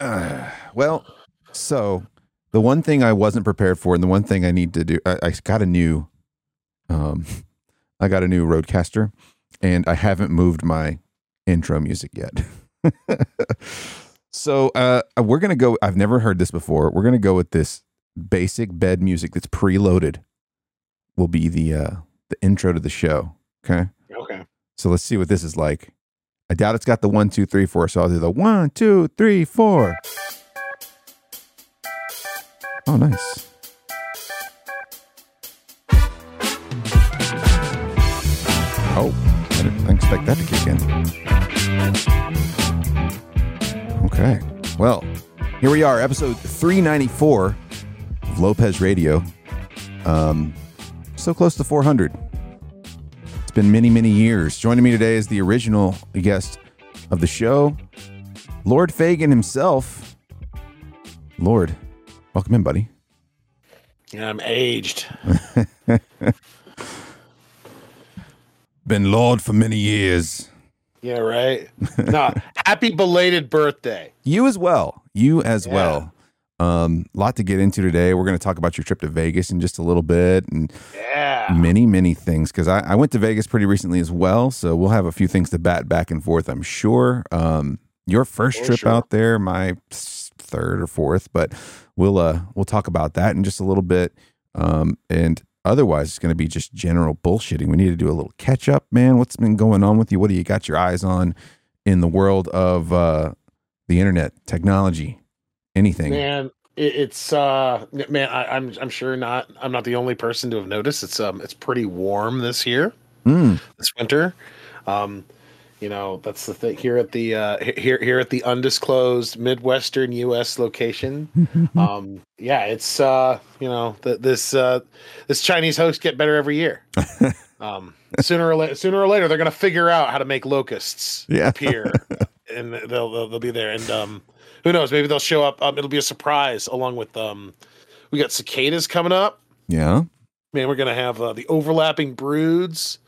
Uh, well, so the one thing I wasn't prepared for, and the one thing I need to do, I, I got a new, um, I got a new RodeCaster, and I haven't moved my intro music yet. so uh, we're gonna go. I've never heard this before. We're gonna go with this basic bed music that's preloaded. Will be the uh, the intro to the show. Okay. Okay. So let's see what this is like. I doubt it's got the one, two, three, four. So I'll do the one, two, three, four. Oh, nice. Oh, I didn't expect that to kick in. Okay. Well, here we are, episode 394 of Lopez Radio. Um, so close to 400 been many, many years. Joining me today is the original guest of the show, Lord Fagan himself. Lord, welcome in, buddy. Yeah, I'm aged. been Lord for many years. Yeah, right. no, happy belated birthday. You as well. You as yeah. well. Um, a lot to get into today. We're going to talk about your trip to Vegas in just a little bit, and yeah, many many things. Because I, I went to Vegas pretty recently as well, so we'll have a few things to bat back and forth. I'm sure. Um, your first For trip sure. out there, my third or fourth, but we'll uh we'll talk about that in just a little bit. Um, and otherwise, it's going to be just general bullshitting. We need to do a little catch up, man. What's been going on with you? What do you got your eyes on in the world of uh, the internet technology? Anything. Man, it's uh man I, am I'm, I'm sure not i'm not the only person to have noticed it's um it's pretty warm this year mm. this winter um you know that's the thing here at the uh here here at the undisclosed midwestern us location um yeah it's uh you know the, this uh this chinese host get better every year um sooner or later sooner or later they're gonna figure out how to make locusts yeah. appear and they'll, they'll they'll be there and um who knows? Maybe they'll show up. Um, it'll be a surprise along with um, we got cicadas coming up. Yeah, man, we're gonna have uh, the overlapping broods.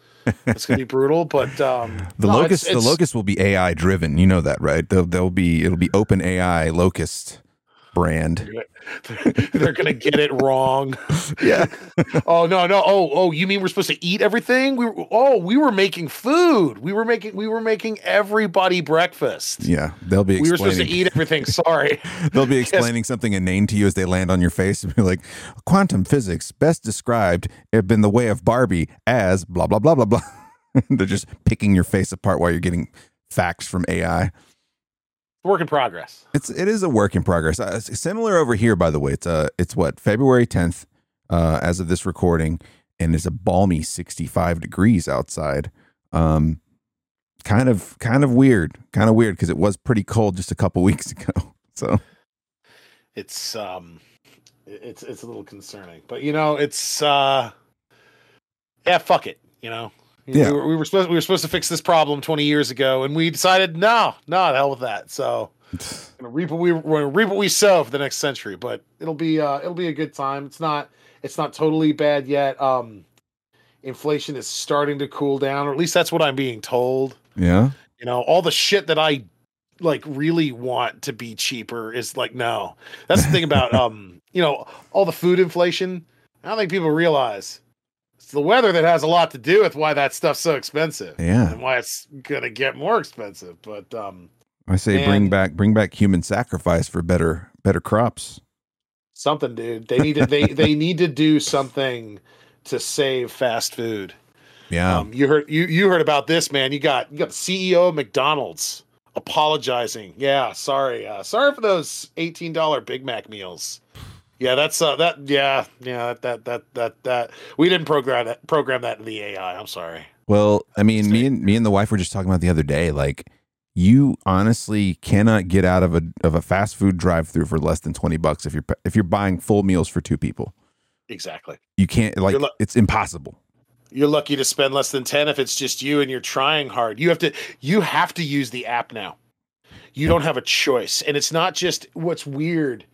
It's gonna be brutal, but um, the no, locust, the locust will be AI driven. You know that, right? They'll, they'll be it'll be OpenAI locust brand. They're gonna get it wrong. Yeah. oh no, no. Oh, oh, you mean we're supposed to eat everything? We were, oh, we were making food. We were making we were making everybody breakfast. Yeah, they'll be. We were supposed to eat everything. Sorry. they'll be explaining yes. something inane to you as they land on your face and be like, "Quantum physics best described in the way of Barbie as blah blah blah blah blah." They're just picking your face apart while you're getting facts from AI work in progress. It's it is a work in progress. Uh, similar over here, by the way. It's uh it's what February tenth, uh, as of this recording, and it's a balmy sixty five degrees outside. Um, kind of kind of weird, kind of weird because it was pretty cold just a couple weeks ago. So it's um, it's it's a little concerning, but you know, it's uh, yeah, fuck it, you know. Yeah. We were, we were supposed we were supposed to fix this problem 20 years ago, and we decided no, no, hell with that. So gonna reap what we we're gonna reap what we sow for the next century. But it'll be uh, it'll be a good time. It's not it's not totally bad yet. Um, inflation is starting to cool down, or at least that's what I'm being told. Yeah. You know, all the shit that I like really want to be cheaper is like no. That's the thing about um, you know, all the food inflation. I don't think people realize it's the weather that has a lot to do with why that stuff's so expensive. Yeah. And why it's gonna get more expensive. But um I say man, bring back bring back human sacrifice for better better crops. Something, dude. They need to they they need to do something to save fast food. Yeah. Um, you heard you you heard about this, man. You got you got the CEO of McDonald's apologizing. Yeah, sorry. Uh, sorry for those $18 Big Mac meals. Yeah, that's uh, that. Yeah, yeah, that that that that that we didn't program that program that in the AI. I'm sorry. Well, I mean, me and me and the wife were just talking about the other day. Like, you honestly cannot get out of a of a fast food drive through for less than twenty bucks if you're if you're buying full meals for two people. Exactly. You can't like it's impossible. You're lucky to spend less than ten if it's just you and you're trying hard. You have to you have to use the app now. You don't have a choice, and it's not just what's weird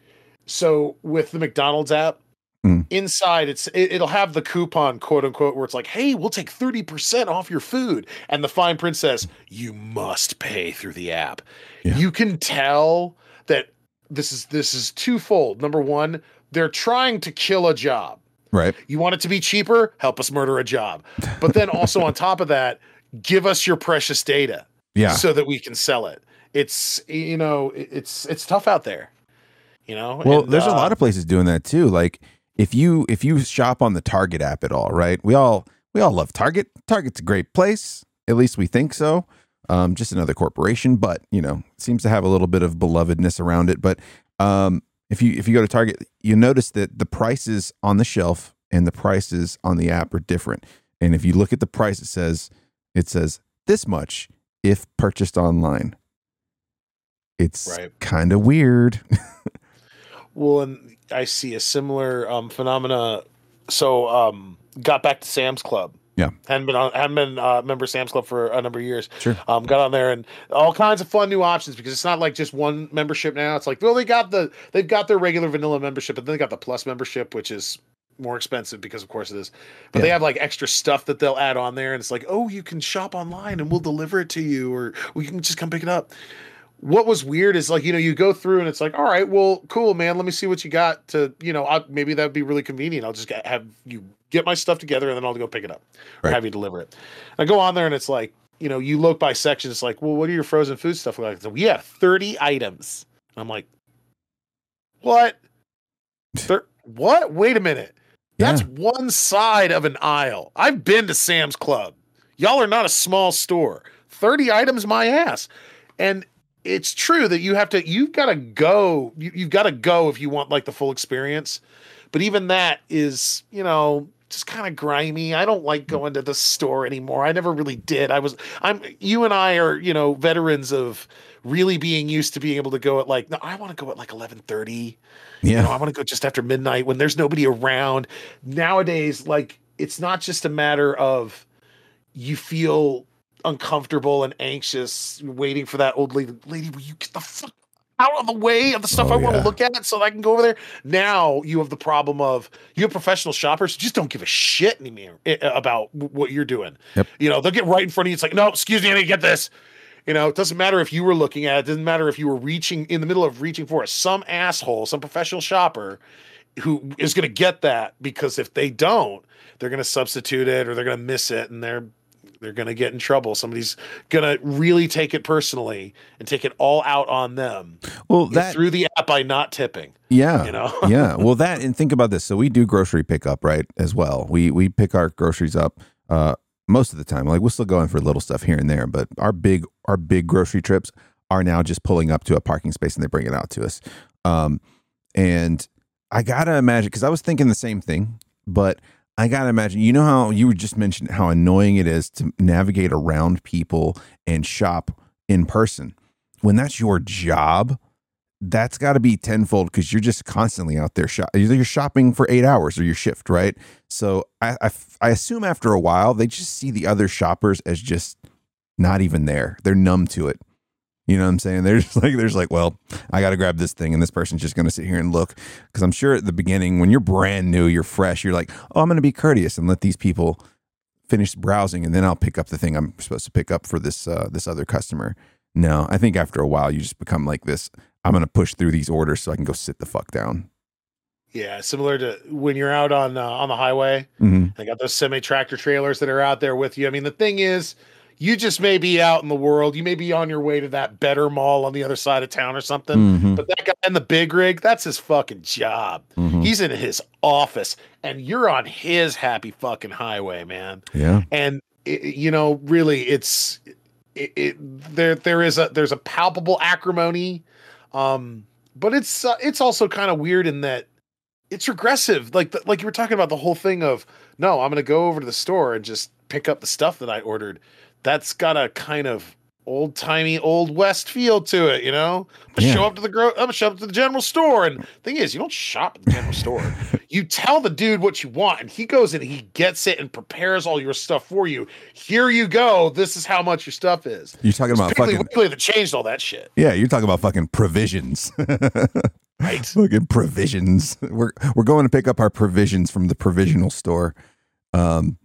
so with the McDonald's app, mm. inside it's it, will have the coupon quote unquote where it's like, "Hey, we'll take 30% off your food." And the fine print says, "You must pay through the app." Yeah. You can tell that this is this is twofold. Number one, they're trying to kill a job. Right. You want it to be cheaper? Help us murder a job. But then also on top of that, give us your precious data Yeah. so that we can sell it. It's you know, it's it's tough out there. You know? Well, And, there's a uh, lot of places doing that too. Like if you if you shop on the Target app at all, right? We all we all love Target. Target's a great place. At least we think so. Um, just another corporation, but you know, it seems to have a little bit of belovedness around it. But um, if you if you go to Target, you notice that the prices on the shelf and the prices on the app are different. And if you look at the price, it says it says this much if purchased online. It's Right. kind of weird. Well, and I see a similar um, phenomena. So, um, got back to Sam's Club. Yeah. hadn't been on, hadn't been uh, member of Sam's Club for a number of years. Sure. Um, got on there and all kinds of fun new options because it's not like just one membership now. It's like well, they got the they've got their regular vanilla membership, but then they got the plus membership, which is more expensive because of course it is. But they have like extra stuff that they'll add on there, and it's like oh, you can shop online and we'll deliver it to you, or we can just come pick it up what was weird is like you know you go through and it's like all right well cool man let me see what you got to you know i maybe that'd be really convenient. I'll just get, have you get my stuff together and then i'll go pick it up. Or Right. have you deliver it. I go on there and it's like you know you look by section it's like well what are your frozen food stuff like? So we have 30 items i'm like what? Thir- what? Wait a minute. That's Yeah. one side of an aisle. I've been to sam's club. Y'all are not a small store. 30 items my ass. And it's true that you have to you've got to go you, you've got to go if you want like the full experience. But even that is you know just kind of grimy. I don't like going to the store anymore. I never really did. I was i'm you and i are you know veterans of really being used to being able to go at like no i want to go at like 11:30 Yeah. you know, I want to go just after midnight when there's nobody around. Nowadays, like it's not just a matter of you feel uncomfortable and anxious waiting for that old lady. Lady, will you get the fuck out of the way of the stuff Oh, I want yeah. to look at so that I can go over there? Now you have the problem of you have professional shoppers who just don't give a shit anymore eh, about what you're doing. Yep. You know, they'll get right in front of you. It's like, no, excuse me, I need to get this. You know, it doesn't matter if you were looking at it. It doesn't matter if you were reaching in the middle of reaching for it. Some asshole, some professional shopper who is going to get that because if they don't, they're going to substitute it or they're going to miss it and they're they're going to get in trouble. Somebody's going to really take it personally and take it all out on them Well, that through the app by not tipping. yeah, You know? yeah. Well, that and think about this. So we do grocery pickup, right? As well. We we pick our groceries up uh most of the time. Like we'll still go in for little stuff here and there, but our big our big grocery trips are now just pulling up to a parking space and they bring it out to us. Um and I gotta imagine because I was thinking the same thing, but I gotta imagine. You know how you were just mentioned how annoying it is to navigate around people and shop in person when that's your job that's got to be tenfold because you're just constantly out there shop. You're shopping for eight hours or your shift, right? So I I assume after a while they just see the other shoppers as just not even there. They're numb to it. You know what I'm saying? They're just like, there's like, well, I got to grab this thing, and this person's just going to sit here and look. Because I'm sure at the beginning, when you're brand new, you're fresh, you're like, oh, I'm going to be courteous and let these people finish browsing, and then I'll pick up the thing I'm supposed to pick up for this uh, this other customer. No, I think after a while, you just become like this. I'm going to push through these orders so I can go sit the fuck down. Yeah, similar to when you're out on uh, on the highway. Mm-hmm. They got those semi tractor trailers that are out there with you. I mean, the thing is, you just may be out in the world. You may be on your way to that better mall on the other side of town or something. Mm-hmm. But that guy in the big rig, that's his fucking job. Mm-hmm. He's in his office and you're on his happy fucking highway, man. Yeah. And it, you know, really it's it, it there there is a there's a palpable acrimony um but it's uh, it's also kind of weird in that it's regressive like the, like you were talking about the whole thing of no, I'm going to go over to the store and just pick up the stuff that I ordered. That's got a kind of old timey old west feel to it, you know. I'm gonna Yeah. show up to the gro- I'm gonna show up to the general store, and thing is, you don't shop at the general store. You tell the dude what you want, and he goes and he gets it and prepares all your stuff for you. Here you go. This is how much your stuff is. You're talking about fucking Wiggly that changed all that shit, yeah. You're talking about fucking provisions. right? fucking provisions. We're we're going to pick up our provisions from the provisional store. Um,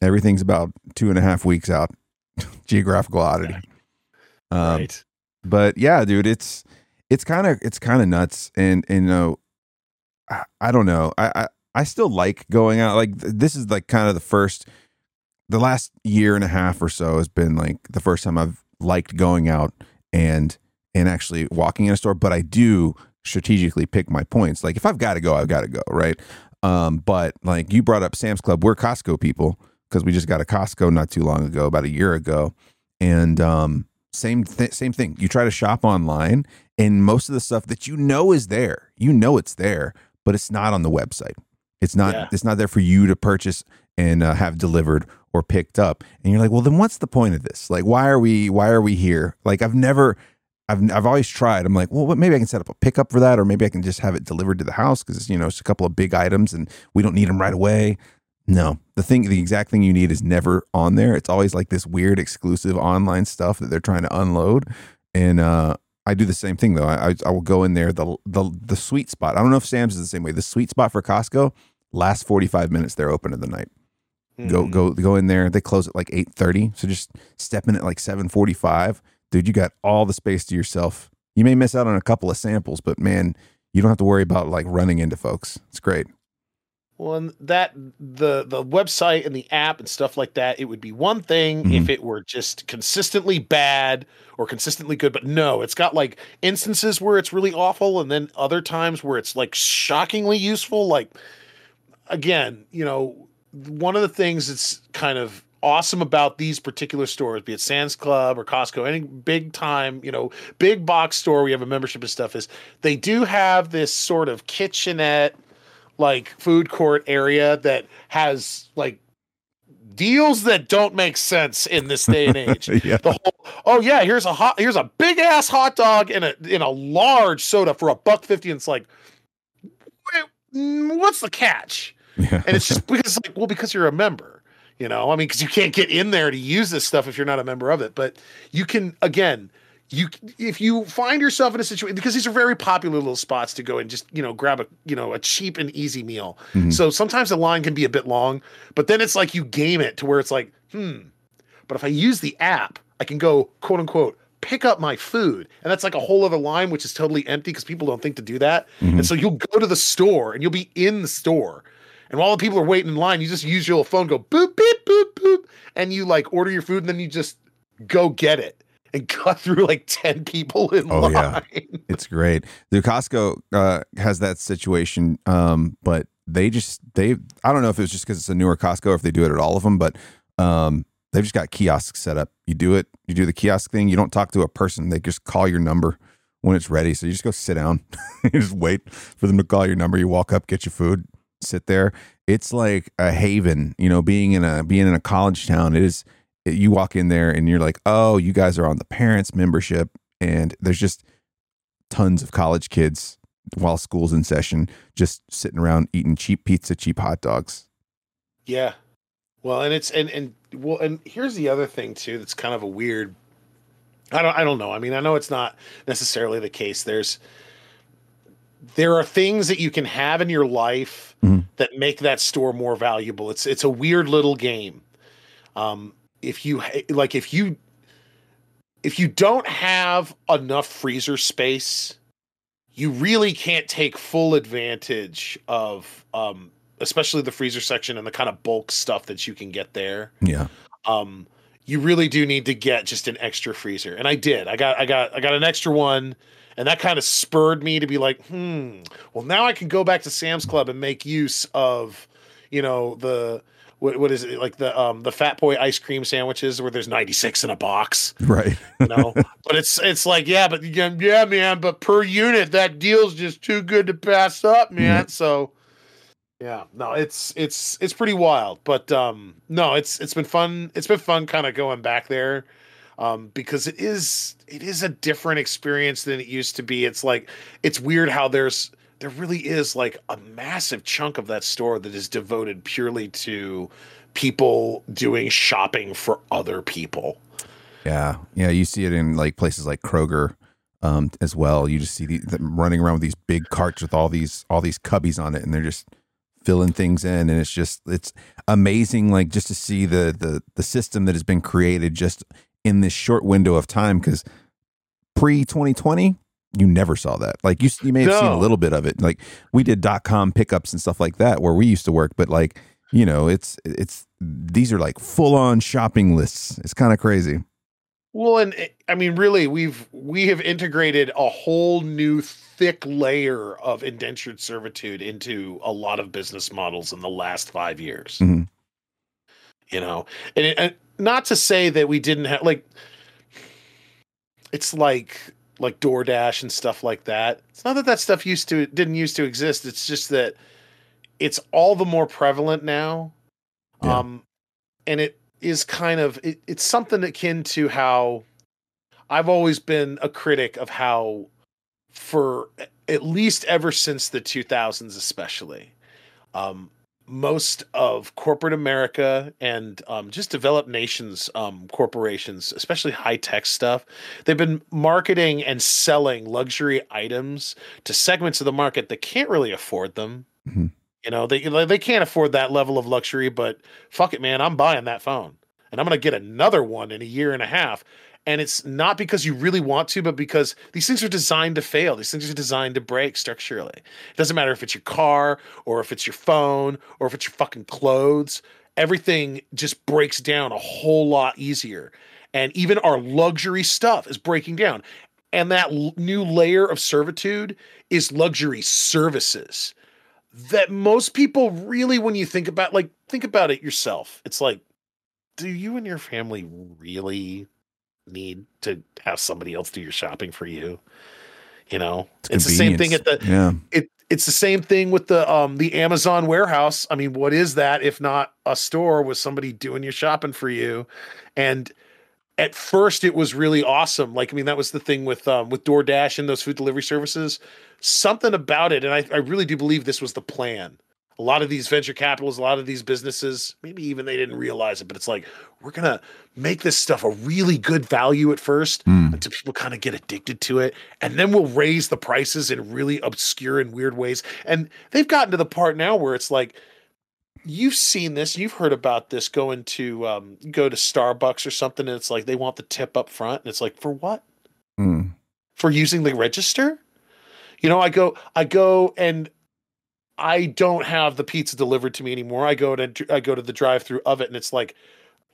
everything's about two and a half weeks out. Geographical oddity. Um, right. but yeah, dude, it's it's kind of it's kind of nuts, and and you know, I, I don't know. I, I I still like going out. Like th- this is like kind of the first, the last year and a half or so has been like the first time I've liked going out and and actually walking in a store. But I do strategically pick my points. Like if I've got to go, I've got to go, right? Um, but like you brought up Sam's Club, we're Costco people because we just got a Costco not too long ago, about a year ago, and um, same th- same thing. You try to shop online, and most of the stuff that you know is there, you know it's there, but it's not on the website. It's not. Yeah. It's not there for you to purchase and uh, have delivered or picked up. And you're like, well, then what's the point of this? Like, why are we? Why are we here? Like, I've never. I've I've always tried. I'm like, well, maybe I can set up a pickup for that, or maybe I can just have it delivered to the house because you know it's a couple of big items and we don't need them right away. No, the thing, the exact thing you need is never on there. It's always like this weird exclusive online stuff that they're trying to unload. And uh, I do the same thing though. I, I I will go in there the the the sweet spot. I don't know if Sam's is the same way. The sweet spot for Costco last 45 minutes they're open of the night. Go Mhm. go go in there. They close at like 8:30. So just step in at like 7:45. Dude, you got all the space to yourself. You may miss out on a couple of samples, but man, you don't have to worry about like running into folks. It's great. Well, that the the website and the app and stuff like that, it would be one thing Mhm. if it were just consistently bad or consistently good, but no, it's got like instances where it's really awful, and then other times where it's like shockingly useful. Like again, you know, one of the things that's kind of awesome about these particular stores, be it Sam's Club or Costco, any big time, you know, big box store, we have a membership and stuff, is they do have this sort of kitchenette like food court area that has like deals that don't make sense in this day and age. yeah. The whole oh yeah, here's a hot here's a big ass hot dog in a in a large soda for a buck fifty, and it's like mm, what's the catch? Yeah. And it's just because like well because you're a member, you know. I mean because you can't get in there to use this stuff if you're not a member of it, but you can again. You, if you find yourself in a situation because these are very popular little spots to go and just you know grab a you know a cheap and easy meal. Mhm. So sometimes the line can be a bit long, but then it's like you game it to where it's like, hmm. But if I use the app, I can go quote unquote pick up my food, and that's like a whole other line which is totally empty because people don't think to do that. Mhm. And so you'll go to the store and you'll be in the store. And while the people are waiting in line, you just use your little phone, go boop, beep, boop, boop, and you like order your food and then you just go get it and cut through like 10 people in Oh, line. yeah. It's great. The Costco uh, has that situation, um, but they just they I don't know if it's just because it's a newer Costco or if they do it at all of them, but um, they've just got kiosks set up. You do it, you do the kiosk thing. You don't talk to a person. They just call your number when it's ready. So you just go sit down. you just wait for them to call your number. You walk up, get your food, sit there. It's like a haven. You know, being in a being in a college town. It is. You walk in there and you're like, oh, you guys are on the parents membership, and there's just tons of college kids while school's in session just sitting around eating cheap pizza, cheap hot dogs. Yeah. Well, and it's and and well, and here's the other thing too. That's kind of a weird. I don't. I don't know. I mean, I know it's not necessarily the case. There's there are things that you can have in your life Mhm. that make that store more valuable. It's it's a weird little game. Um, if you like, if you if you don't have enough freezer space, you really can't take full advantage of um, especially the freezer section and the kind of bulk stuff that you can get there. Yeah. Um, you really do need to get just an extra freezer, and I did. I got I got I got an extra one, and that kind of spurred me to be like, hmm. Well, now I can go back to Sam's Club and make use of, you know, the what what is it like the um the Fat Boy ice cream sandwiches where there's 96 in a box? Right. you know? But it's it's like yeah but yeah, yeah man but per unit that deal's just too good to pass up man. So yeah no it's it's it's pretty wild but um no it's it's been fun it's been fun kind of going back there um because it is it is a different experience than it used to be. It's like it's weird how there's there really is like a massive chunk of that store that is devoted purely to people doing shopping for other people Yeah. Yeah. You see it in like places like Kroger um, as well. You just see the, them running around with these big carts with all these all these cubbies on it, and they're just filling things in, and it's just it's amazing. Like just to see the the the system that has been created just in this short window of time. Because pre twenty twenty, you never saw that. Like you, you may have seen a little bit of it. Like we did dot com pickups and stuff like that where we used to work, but like you know, it's it's these are like full on shopping lists. It's kind of crazy. Well, and eh, I mean, really, we've we have integrated a whole new thick layer of indentured servitude into a lot of business models in the last five years. Mhm. You know, and, it, and not to say that we didn't have like, it's like like DoorDash and stuff like that. It's not that that stuff used to didn't used to exist. It's just that it's all the more prevalent now. Yeah. Um, and it is kind of it, it's something akin to how I've always been a critic of how for at least ever since the 2000s especially um most of corporate America and um, just developed nations um, corporations, especially high tech stuff, they've been marketing and selling luxury items to segments of the market that can't really afford them. Mhm. You know, they they can't afford that level of luxury, but fuck it, man, I'm buying that phone, and I'm gonna get another one in a year and a half. And it's not because you really want to, but because these things are designed to fail. These things are designed to break structurally. It doesn't matter if it's your car or if it's your phone or if it's your fucking clothes. Everything just breaks down a whole lot easier. And even our luxury stuff is breaking down. And that l- new layer of servitude is luxury services that most people really, when you think about, like, think about it yourself. It's like, do you and your family really need to have somebody else do your shopping for you? You know, it's, the same thing at the Convenience. it it's the same thing with the um the Amazon warehouse. I mean, what is that if not a store with somebody doing your shopping for you? And at first it was really awesome. Like, I mean, that was the thing with um with DoorDash and those food delivery services. Something about it, and I, I really do believe this was the plan. A lot of these venture capitalists, a lot of these businesses, maybe even they didn't realize it, but it's like, we're gonna make this stuff a really good value at first Mm. until people kind of get addicted to it. And then we'll raise the prices in really obscure and weird ways. And they've gotten to the part now where it's like, you've seen this, you've heard about this going to um, go to Starbucks or something, and it's like they want the tip up front, and it's like, for what? Mm. For using the register? You know, I go, I go and I don't have the pizza delivered to me anymore. I go to I go to the drive-through of it, and it's like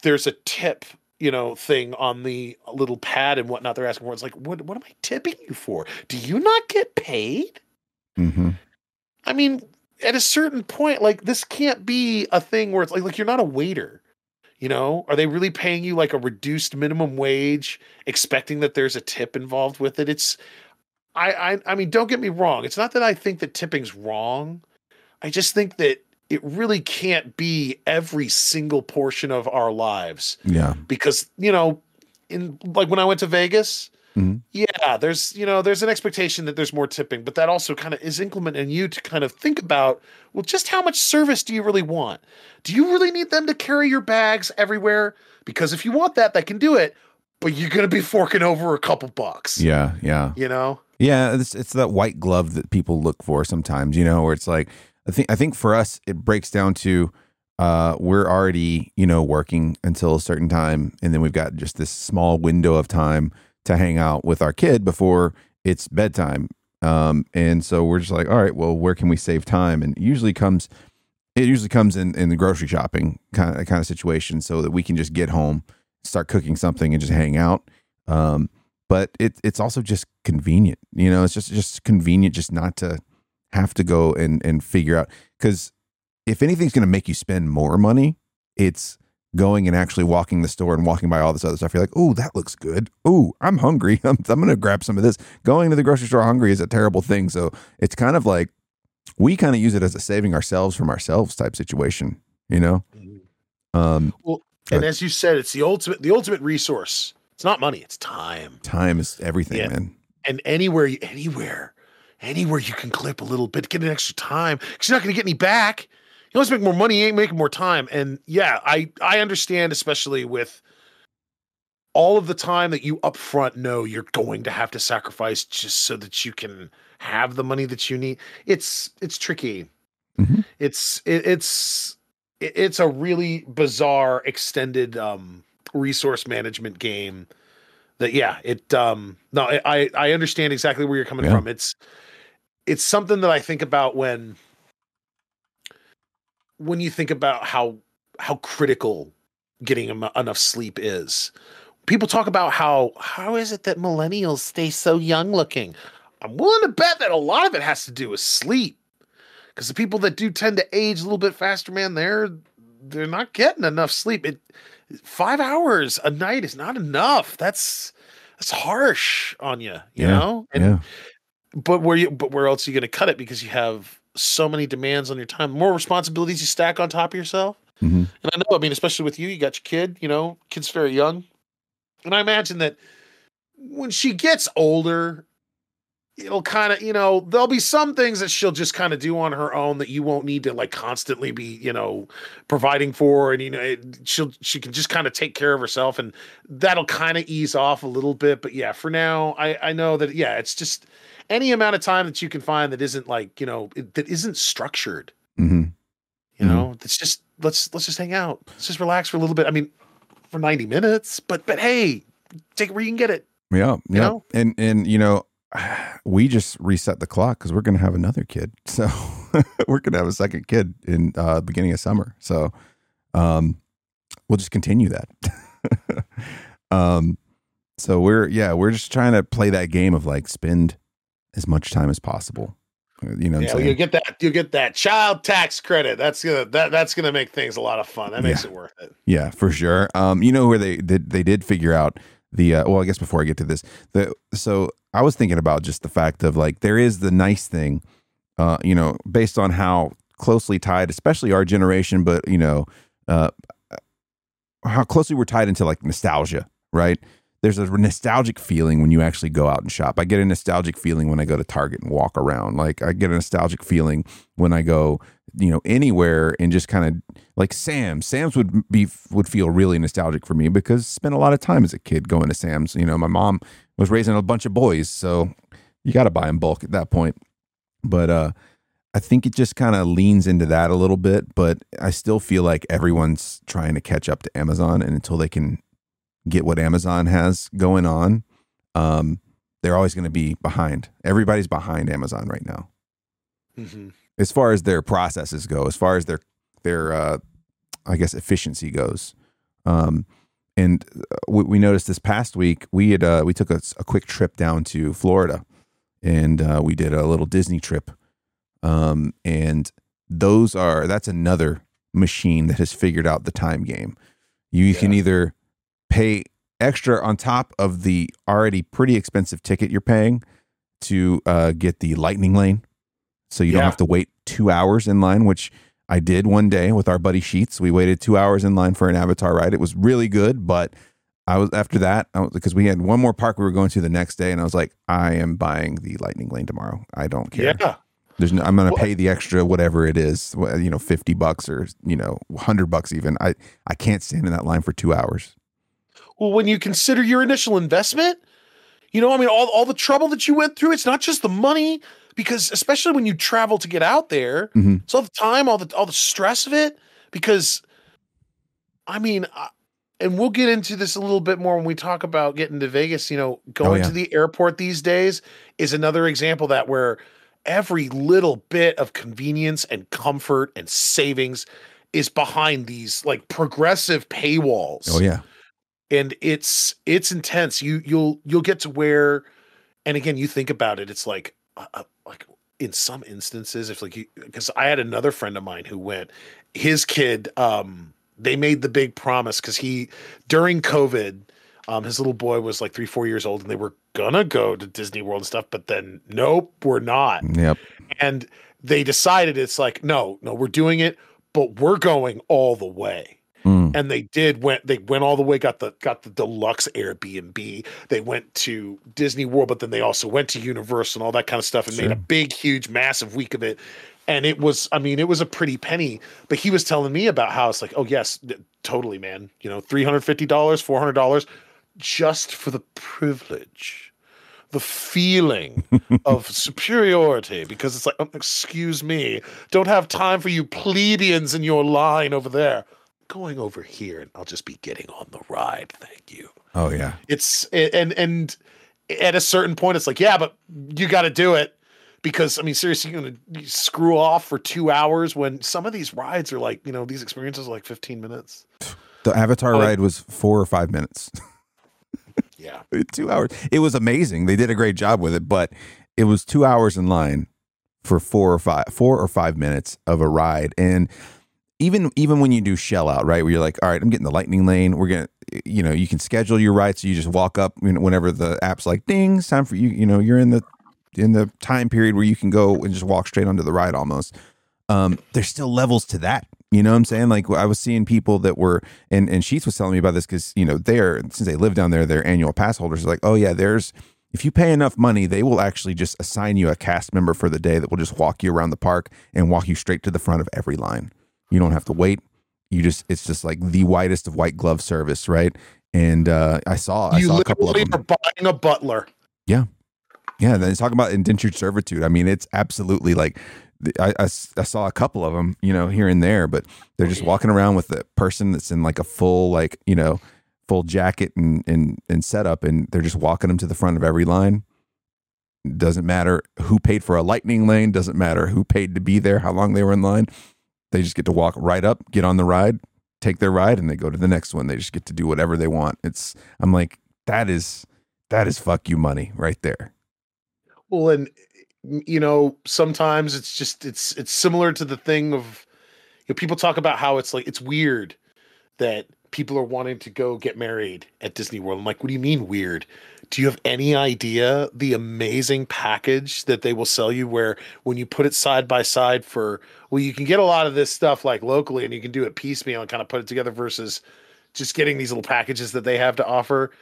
there's a tip, you know, thing on the little pad and whatnot. They're asking for. It's like, what what am I tipping you for? Do you not get paid? hmm I mean, at a certain point, like this can't be a thing where it's like like you're not a waiter. You know, are they really paying you like a reduced minimum wage, expecting that there's a tip involved with it? It's, I, I, I mean, don't get me wrong. It's not that I think that tipping's wrong. I just think that it really can't be every single portion of our lives Yeah. because you know, in like when I went to Vegas, Mhm. yeah, there's you know there's an expectation that there's more tipping, but that also kind of is inclement in you to kind of think about well, just how much service do you really want? Do you really need them to carry your bags everywhere? Because if you want that, they can do it, but you're gonna be forking over a couple bucks. Yeah. Yeah. You know, Yeah, it's, it's that white glove that people look for sometimes, you know, where it's like I think I think for us it breaks down to uh we're already, you know, working until a certain time and then we've got just this small window of time to hang out with our kid before it's bedtime. Um and so we're just like, all right, well, where can we save time? And it usually comes it usually comes in in the grocery shopping kind of kind of situation so that we can just get home, start cooking something and just hang out. Um but it, it's also just convenient. You know, it's just just convenient just not to have to go and and figure out because if anything's going to make you spend more money, it's going and actually walking the store and walking by all this other stuff. You're like, oh, that looks good. Oh, I'm hungry. I'm, I'm going to grab some of this. Going to the grocery store hungry is a terrible thing. So it's kind of like we kind of use it as a saving ourselves from ourselves type situation. You know, um, and as you said, it's the ultimate the ultimate resource. It's not money, it's time. time is everything, Yeah. man. and anywhere you anywhere anywhere you can clip a little bit get an extra time because you're not going to get any back you always make more money you ain't making more time and yeah i i understand especially with all of the time that you upfront know you're going to have to sacrifice just so that you can have the money that you need it's it's tricky Mhm. it's it, it's it- it's a really bizarre extended um resource management game that yeah, it um no, I I understand exactly where you're coming Yeah. from. It's it's something that I think about when when you think about how how critical getting em- enough sleep is. People talk about how how is it that millennials stay so young looking? I'm willing to bet that a lot of it has to do with sleep. Because the people that do tend to age a little bit faster, man, they're they're not getting enough sleep. It five hours a night is not enough. That's that's harsh on you, you Yeah, know. And yeah. But where you but where else are you going to cut it because you have so many demands on your time, more responsibilities you stack on top of yourself. Mhm. And I know, I mean, especially with you, you got your kid. You know, kid's very young, and I imagine that when she gets older, it'll kind of, you know, there'll be some things that she'll just kind of do on her own that you won't need to like constantly be, you know, providing for, and you know, it, she'll she can just kind of take care of herself, and that'll kind of ease off a little bit. But yeah, for now, I I know that yeah, it's just any amount of time that you can find that isn't like you know it, that isn't structured. Mhm. You know, it's just let's let's just hang out. Let's just relax for a little bit. I mean, for 90 minutes, but but hey, take it where you can get it. Yeah, yeah, know? and and you know, we just reset the clock because we're going to have another kid. So we're going to have a second kid in uh, beginning of summer. So um, we'll just continue that. um, so we're yeah, we're just trying to play that game of like spend as much time as possible. You know, Yeah, you get that you get that child tax credit. That's gonna that that's gonna make things a lot of fun. That makes Yeah. it worth it. Yeah, for sure. Um, you know where they did they did figure out the uh, well, I guess before I get to this, the so I was thinking about just the fact of like there is the nice thing, uh, you know, based on how closely tied, especially our generation, but you know, uh, how closely we're tied into like nostalgia, right? There's a nostalgic feeling when you actually go out and shop. I get a nostalgic feeling when I go to Target and walk around. Like I get a nostalgic feeling when I go, you know, anywhere and just kind of like Sam's. Sam's would be would feel really nostalgic for me because spent a lot of time as a kid going to Sam's. You know, my mom was raising a bunch of boys, so you got to buy in bulk at that point. But uh I think it just kind of leans into that a little bit, but I still feel like everyone's trying to catch up to Amazon and until they can get what Amazon has going on, um they're always going to be behind. Everybody's behind Amazon right now Mm-hmm. as far as their processes go, as far as their their uh, I guess efficiency goes. Um, and uh, we, we noticed this past week we had uh, we took a, a quick trip down to Florida, and uh, we did a little Disney trip. Um, and those are that's another machine that has figured out the time game. You can Yeah. either pay extra on top of the already pretty expensive ticket you're paying to uh, get the lightning lane so you don't have to wait two hours in line, which I did one day with our buddy Sheets. We waited two hours in line for an Avatar ride. It was really good, but I was after that because we had one more park we were going to the next day, and I was like, I am buying the Lightning Lane tomorrow. I don't care. Yeah. There's no, I'm going to pay the extra whatever it is, you know, fifty bucks or you know, hundred bucks even. I I can't stand in that line for two hours. Well, when you consider your initial investment, you know, I mean, all, all the trouble that you went through, it's not just the money, because especially when you travel to get out there, Mhm. it's all the time, all the all the stress of it. Because, I mean, I, and we'll get into this a little bit more when we talk about getting to Vegas. You know, going yeah. to the airport these days is another example that where every little bit of convenience and comfort and savings is behind these like progressive paywalls Oh yeah, and it's it's intense. You you'll you'll get to where and again you think about it it's like uh, uh, like in some instances if like because i had another friend of mine who went his kid um they made the big promise because he during covid um his little boy was like three four years old and they were gonna go to disney world and stuff but then nope we're not. Yep, and they decided it's like no no we're doing it but we're going all the way Mm. and they did went they went all the way got the got the deluxe airbnb. They went to disney world but then they also went to universal and all that kind of stuff and made a big huge massive week of it. And it was i mean it was a pretty penny. But he was telling me about how it's like oh yes totally man. You know $350 $400 just for the privilege the feeling of superiority because it's like oh, excuse me. Don't have time for you plebeians in your line over there going over here and I'll just be getting on the ride. Thank you. Oh yeah. It's and and at a certain point, it's like, yeah, but you got to do it because I mean, seriously, you're gonna screw off for two hours when some of these rides are like, you know, these experiences are like 15 minutes. The Avatar Like- ride was four or five minutes. Yeah. two hours. It was amazing. They did a great job with it, but it was two hours in line for four or five four or five minutes of a ride. And even even when you do shell out, right, where you're like, all right, I'm getting the lightning lane. We're gonna, you know, you can schedule your ride, so you just walk up whenever the app's like, ding, it's time for you. You know, you're in the in the time period where you can go and just walk straight onto the ride almost. Um, there's still levels to that. You know what I'm saying? Like I was seeing people that were, and and Sheets was telling me about this because you know they're since they live down there, they're annual pass holders. Are like, oh yeah, there's if you pay enough money, they will actually just assign you a cast member for the day that will just walk you around the park and walk you straight to the front of every line. You don't have to wait. You just it's just like the whitest of white glove service, right? And uh, I saw I saw a couple of literally them. are buying a butler. Yeah, yeah. then talk about indentured servitude. I mean, it's absolutely like—I—I saw a couple of them, you know, here and there, but they're just walking around with the person that's in like a full, like you know, full jacket and and and setup, and they're just walking them to the front of every line. Doesn't matter who paid for a lightning lane. Doesn't matter who paid to be there, how long they were in line. They just get to walk right up, get on the ride, take their ride, and they go to the next one. They just get to do whatever they want. It's I'm like that is that is fuck you money right there. Well, and you know, sometimes it's just it's it's similar to the thing of you know, people talk about how it's like it's weird that people are wanting to go get married at Disney World. I'm like, what do you mean weird? Do you have any idea the amazing package that they will sell you where when you put it side by side for well, you can get a lot of this stuff like locally and you can do it piecemeal and kind of put it together versus just getting these little packages that they have to offer.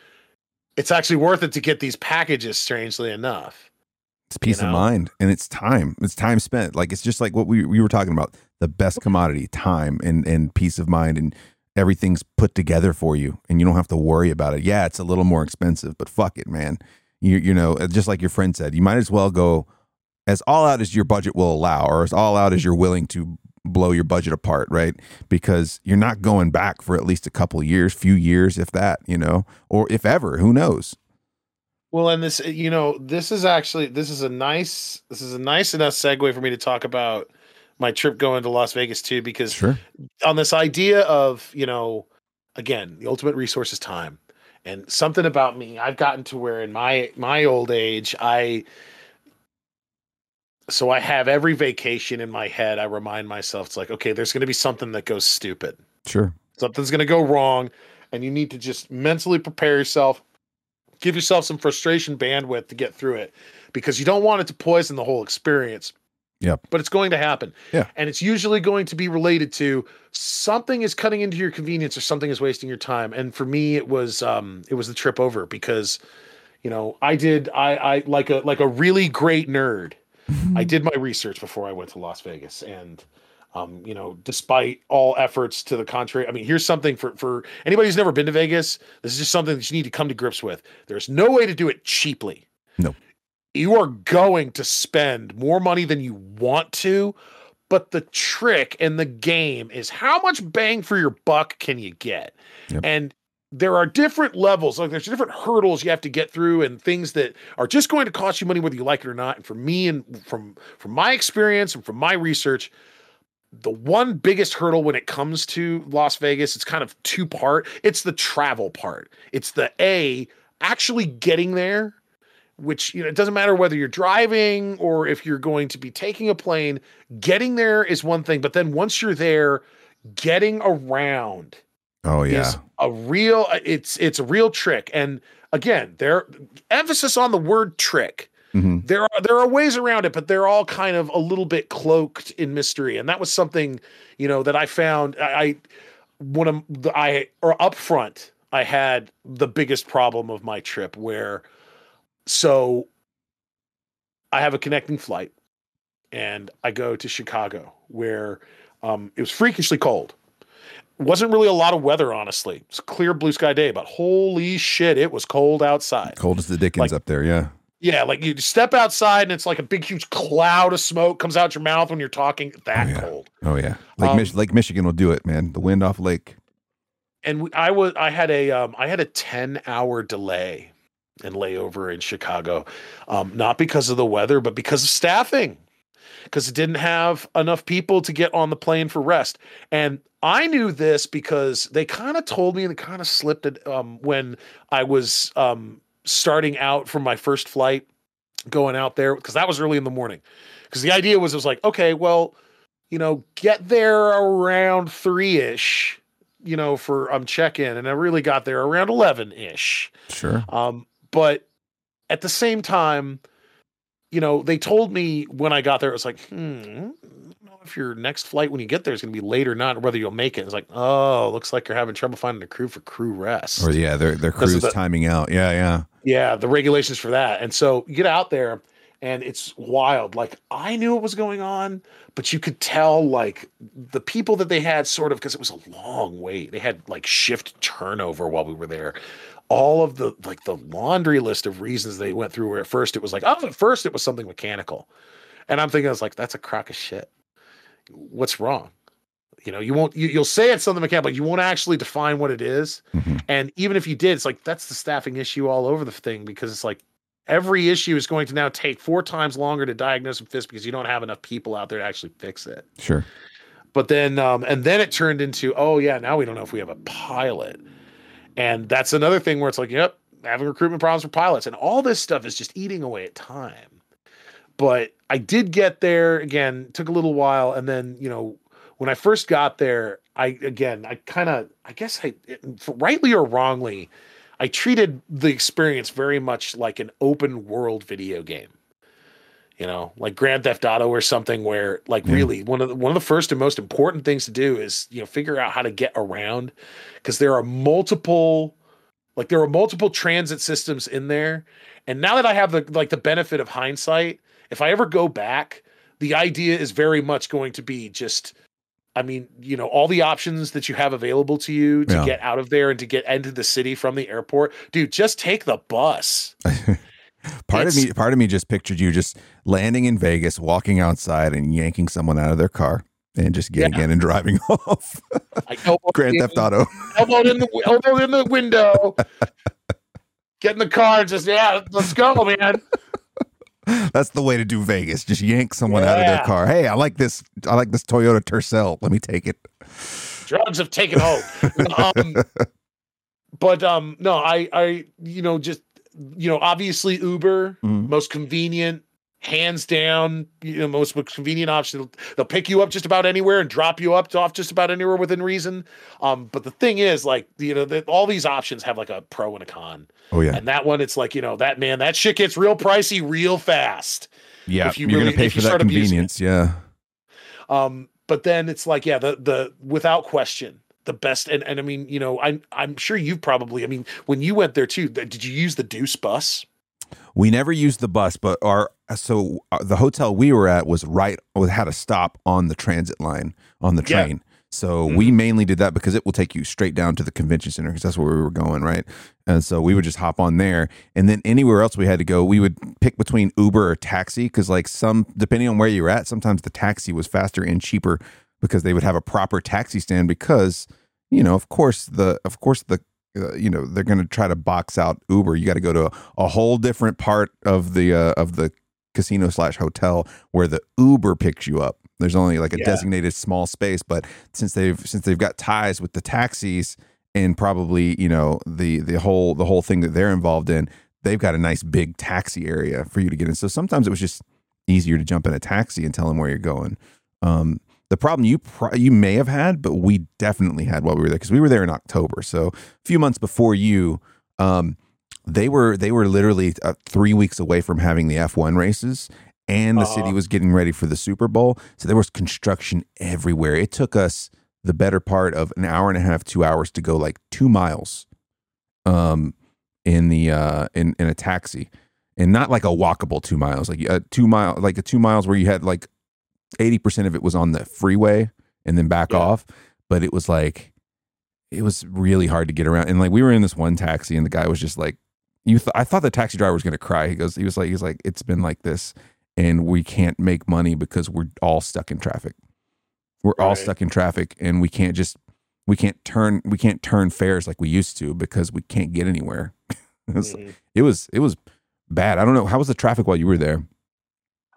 It's actually worth it to get these packages, strangely enough. It's peace know? of mind and it's time. It's time spent. Like it's just like what we, we were talking about. The best commodity, time and, and peace of mind and everything's put together for you and you don't have to worry about it. Yeah, it's a little more expensive, but fuck it, man. You you know, uh, just like your friend said, you might as well go as all out as your budget will allow or as all out as you're willing to blow your budget apart, right? Because you're not going back for at least a couple years, few years if that, you know, or if ever, who knows. Well, and this, uh, you know, this is actually this is a nice this is a nice enough segue for me to talk about my trip going to Las Vegas too, because Sure. on this idea of you know, again, the ultimate resource is time, and something about me, I've gotten to where in my my old age, I so I have every vacation in my head. I remind myself, it's like, okay, there's going to be something that goes stupid Sure. something's going to go wrong and you need to just mentally prepare yourself give yourself some frustration bandwidth to get through it because you don't want it to poison the whole experience Yep. but it's going to happen Yeah. and it's usually going to be related to something is cutting into your convenience or something is wasting your time and for me it was um it was the trip over because you know i did i i like a like a really great nerd I did my research before I went to Las Vegas, and um, you know, despite all efforts to the contrary, I mean, here's something for for anybody who's never been to Vegas. This is just something that you need to come to grips with. There's no way to do it cheaply. No. You are going to spend more money than you want to. But the trick in the game is how much bang for your buck can you get? Yep. And there are different levels like there's different hurdles you have to get through and things that are just going to cost you money whether you like it or not and for me and from from my experience and from my research the one biggest hurdle when it comes to Las Vegas it's kind of two part it's the travel part it's the a actually getting there which you know it doesn't matter whether you're driving or if you're going to be taking a plane getting there is one thing but then once you're there getting around Oh yeah. is a real it's it's a real trick. And again there emphasis on the word trick. Hmm there are there are ways around it but they're all kind of a little bit cloaked in mystery. And that was something you know that i found i, I one of the i or up front i had the biggest problem of my trip where so i have a connecting flight and i go to chicago where um, it was freakishly cold wasn't really a lot of weather honestly it's a clear blue sky day but holy shit it was cold outside Cold as the Dickens Like- up there. Yeah. yeah, like you step outside and it's like a big, huge cloud of smoke comes out your mouth when you're talking. That Oh, yeah. cold. Oh yeah. like Um, Mich- Lake Michigan will do it, man. The wind off Lake and we, I was I had a um, I had a ten hour delay and layover in Chicago, um, not because of the weather, but because of staffing, because it didn't have enough people to get on the plane for rest. And I knew this because they kind of told me and kind of slipped it um, when I was um, starting out from my first flight, going out there because that was early in the morning. Because the idea was, it was like, okay, well, you know, get there around three ish, you know, for um check in, and I really got there around eleven ish. Sure. Um, but at the same time, you know, they told me when I got there, it was like, hmm, I don't know if your next flight when you get there is going to be late or not, or whether you'll make it. It's like, oh, looks like you're having trouble finding a crew for crew rest. Or yeah, their their crew's the- timing out. Yeah, yeah. Yeah, the regulations for that. And so you get out there and it's wild. Like I knew what was going on, but you could tell like the people that they had sort of because it was a long wait. They had like shift turnover while we were there. All of the like the laundry list of reasons they went through where at first it was like, oh, at first it was something mechanical. And I'm thinking I was like, that's a crock of shit. What's wrong? You know, you won't you, you'll say it's something mechanical, but you won't actually define what it is. Mhm. And even if you did, it's like that's the staffing issue all over the thing because it's like every issue is going to now take four times longer to diagnose and fix because you don't have enough people out there to actually fix it. Sure. But then, um, and then it turned into, oh yeah, now we don't know if we have a pilot, and that's another thing where it's like, yep, having recruitment problems for pilots, and all this stuff is just eating away at time. But I did get there again. Took a little while, and then you know when I first got there, I again I kind of I guess I rightly or wrongly, I treated the experience very much like an open world video game. You know, like Grand Theft Auto or something where like Yeah. really one of the, one of the first and most important things to do is, you know, figure out how to get around because there are multiple like there are multiple transit systems in there. And now that I have the like the benefit of hindsight, if I ever go back, the idea is very much going to be just I mean, you know, all the options that you have available to you to Yeah. get out of there and to get into the city from the airport. Dude, just take the bus. Part of me, part of me just pictured you just landing in Vegas, walking outside, and yanking someone out of their car, and just getting in and driving off. Grand in, Theft Auto. elbowed in the elbowed in the window. Get in the car and just yeah, let's go, man. That's the way to do Vegas. Just yank someone out of their car. Hey, I like this. I like this Toyota Tercel. Let me take it. drugs have taken hold. um, but um, no, I, I, you know, just you know, obviously Uber, Mhm. most convenient, hands down, you know, most convenient option. They'll pick you up just about anywhere and drop you up off just about anywhere within reason. Um, but the thing is, like, you know, that all these options have like a pro and a con, Oh yeah, and that one, it's like, you know, that man, that shit gets real pricey real fast. yeah. if you are really- gonna pay for that start abusing it. convenience. Yeah. Um, but then it's like, yeah, the the without question, the best. And and I mean, you know, I'm I'm sure you've probably. I mean, when you went there too, did you use the Deuce bus? We never used the bus, but our so uh, the hotel we were at was right had a stop on the transit line on the Yeah. train. So we mainly did that because it will take you straight down to the convention center because that's where we were going, right? And so we would just hop on there, and then anywhere else we had to go, we would pick between Uber or taxi because, like, some depending on where you're at, sometimes the taxi was faster and cheaper because they would have a proper taxi stand because you know, of course the of course the uh, you know they're going to try to box out Uber. You got to go to a, a whole different part of the uh, of the casino slash hotel where the Uber picks you up. There's only like a Yeah. designated small space, but since they've since they've got ties with the taxis and probably you know the the whole the whole thing that they're involved in, they've got a nice big taxi area for you to get in. So sometimes it was just easier to jump in a taxi and tell them where you're going. Um, the problem you pro- you may have had, but we definitely had while we were there because we were there in October, so a few months before you. Um, they were they were literally uh, three weeks away from having the F1 races, and the city Uh-huh. was getting ready for the Super Bowl. So there was construction everywhere. It took us the better part of an hour and a half, two hours to go like two miles, um, in the uh in in a taxi, and not like a walkable two miles, like a two mile like a two miles where you had like eighty percent of it was on the freeway and then back Yeah. off, but it was like it was really hard to get around. And like we were in this one taxi, and the guy was just like, "You." Th- I thought the taxi driver was going to cry. He goes, "He was like, he's like, it's been like this, and we can't make money because we're all stuck in traffic. We're all Right. stuck in traffic, and we can't just." we can't turn we can't turn fares like we used to because we can't get anywhere. it, was, Mhm. it was it was bad. I don't know how was the traffic while you were there.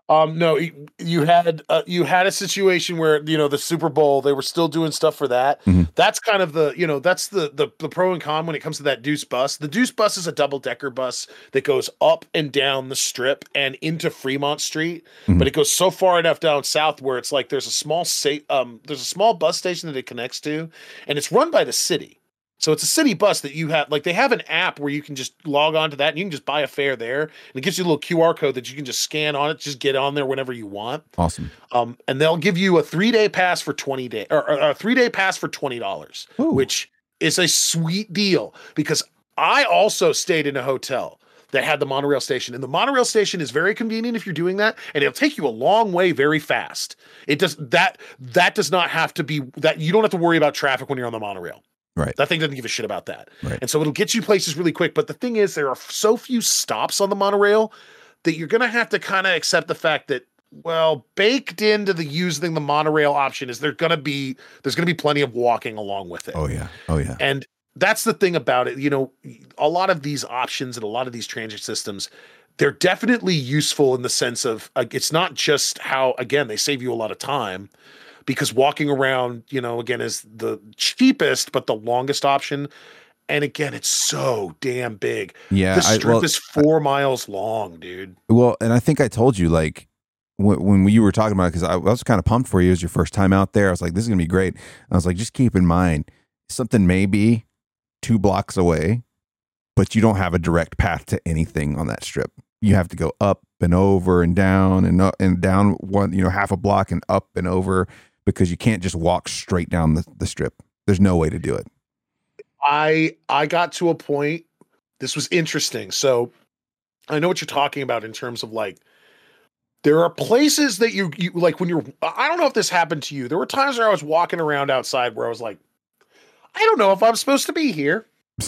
Um, no, you, had uh, you had a situation where you know the Super Bowl they were still doing stuff for that. Mhm. That's kind of the you know that's the, the the pro and con when it comes to that Deuce bus. The Deuce bus is a double decker bus that goes up and down the strip and into Fremont Street, Mhm. but it goes so far enough down south where it's like there's a small sa- um there's a small bus station that it connects to, and it's run by the city. So it's a city bus that you have like they have an app where you can just log on to that and you can just buy a fare there and it gives you a little QR code that you can just scan on it, just get on there whenever you want. Awesome. Um, and they'll give you a three day pass for 20 day or, or a three day pass for $20, Ooh. which is a sweet deal because I also stayed in a hotel that had the monorail station and the monorail station is very convenient if you're doing that and it'll take you a long way very fast. It does that that does not have to be that you don't have to worry about traffic when you're on the monorail. Right. That thing doesn't give a shit about that. Right. And so it'll get you places really quick. But the thing is, there are so few stops on the monorail that you're going to have to kind of accept the fact that, well, baked into the using the monorail option is there going to be, there's going to be plenty of walking along with it. Oh yeah. Oh yeah. And that's the thing about it. You know, a lot of these options and a lot of these transit systems, they're definitely useful in the sense of uh, it's not just how, again, they save you a lot of time because walking around, you know, again, is the cheapest but the longest option. And again, it's so damn big. Yeah. the I- strip well, is four miles long, dude. Well, and I think I told you like when, when you were talking about it because I, I was kind of pumped for you. It was your first time out there. I was like, this is gonna be great. I was like, just keep in mind something may be two blocks away, but you don't have a direct path to anything on that strip. You have to go up and over and down and up and down one, you know, half a block and up and over because you can't just walk straight down the, the strip. There's no way to do it. I I got to a point. This was interesting. So I know what you're talking about in terms of like there are places that you you like when you're I don't know if this happened to you. There were times where I was walking around outside where I was like, I don't know if I'm supposed to be here.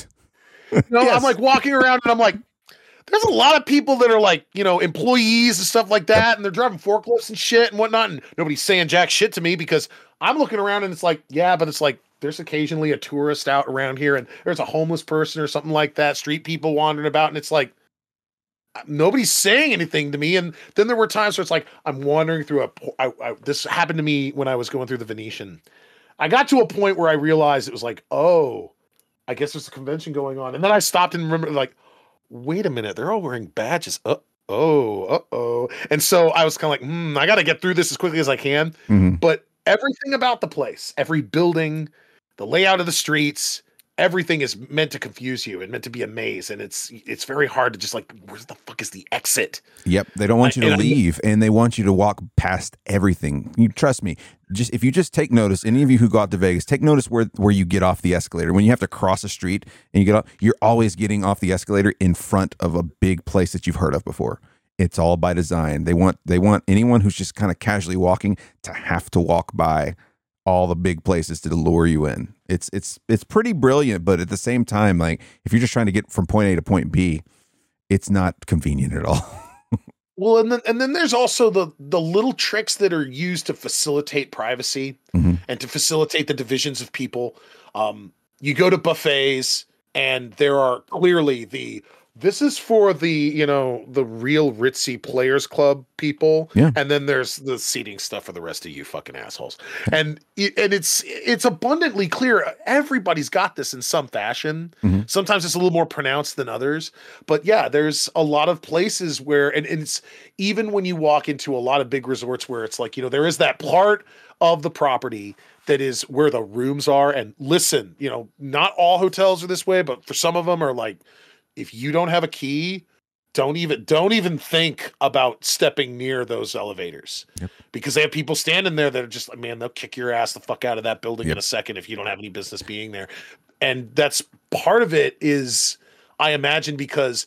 You know, Yes. I'm like walking around and I'm like, there's a lot of people that are like, you know, employees and stuff like that, and they're driving forklifts and shit and whatnot, and nobody's saying jack shit to me because I'm looking around and it's like, yeah, but it's like there's occasionally a tourist out around here, and there's a homeless person or something like that, street people wandering about, and it's like uh, nobody's saying anything to me. And then there were times where it's like I'm wandering through a. I, I, this happened to me when I was going through the Venetian. I got to a point where I realized it was like, oh, I guess there's a convention going on, and then I stopped and remember like, wait a minute, they're all wearing badges. Uh oh, uh oh. And so I was kind of like, hmm, I got to get through this as quickly as I can. Mhm. But everything about the place, every building, the layout of the streets, everything is meant to confuse you and meant to be a maze. And it's it's very hard to just like, where the fuck is the exit? Yep, they don't want you to and I- leave, and they want you to walk past everything. You trust me. Just if you just take notice, any of you who go out to Vegas, take notice where where you get off the escalator. When you have to cross a street and you get off, you're always getting off the escalator in front of a big place that you've heard of before. It's all by design. They want they want anyone who's just kind of casually walking to have to walk by all the big places to lure you in. It's it's it's pretty brilliant, but at the same time, like if you're just trying to get from point A to point B, it's not convenient at all. Well, and then and then there's also the the little tricks that are used to facilitate privacy Mhm. and to facilitate the divisions of people. Um, you go to buffets, and there are clearly the this is for the you know the real ritzy players club people, Yeah. and then there's the seating stuff for the rest of you fucking assholes. And it- and it's it's abundantly clear everybody's got this in some fashion. Mhm. Sometimes it's a little more pronounced than others, but yeah, there's a lot of places where and, and it's even when you walk into a lot of big resorts where it's like you know there is that part of the property that is where the rooms are and listen you know not all hotels are this way but for some of them are like if you don't have a key don't even don't even think about stepping near those elevators. Yep. because they have people standing there that are just like man they'll kick your ass the fuck out of that building in a second if you don't have any business being there. And that's part of it is i imagine because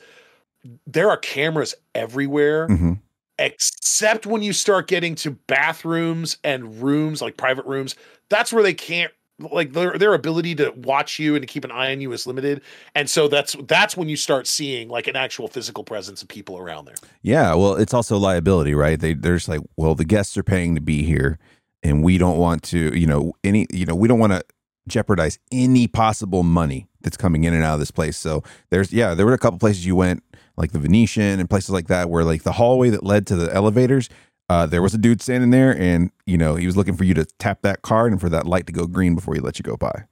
there are cameras everywhere hmm except when you start getting to bathrooms and rooms like private rooms that's where they can't like their their ability to watch you and to keep an eye on you is limited and so that's that's when you start seeing like an actual physical presence of people around there Yeah, well, it's also liability, right? They they're just like, well, the guests are paying to be here, and we don't want to, you know, any, you know, we don't want to jeopardize any possible money that's coming in and out of this place. So there's yeah, there were a couple places you went like the Venetian and places like that where like the hallway that led to the elevators uh, there was a dude standing there and you know he was looking for you to tap that card and for that light to go green before he let you go by.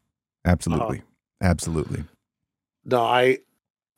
Absolutely. Uh-huh. absolutely. No i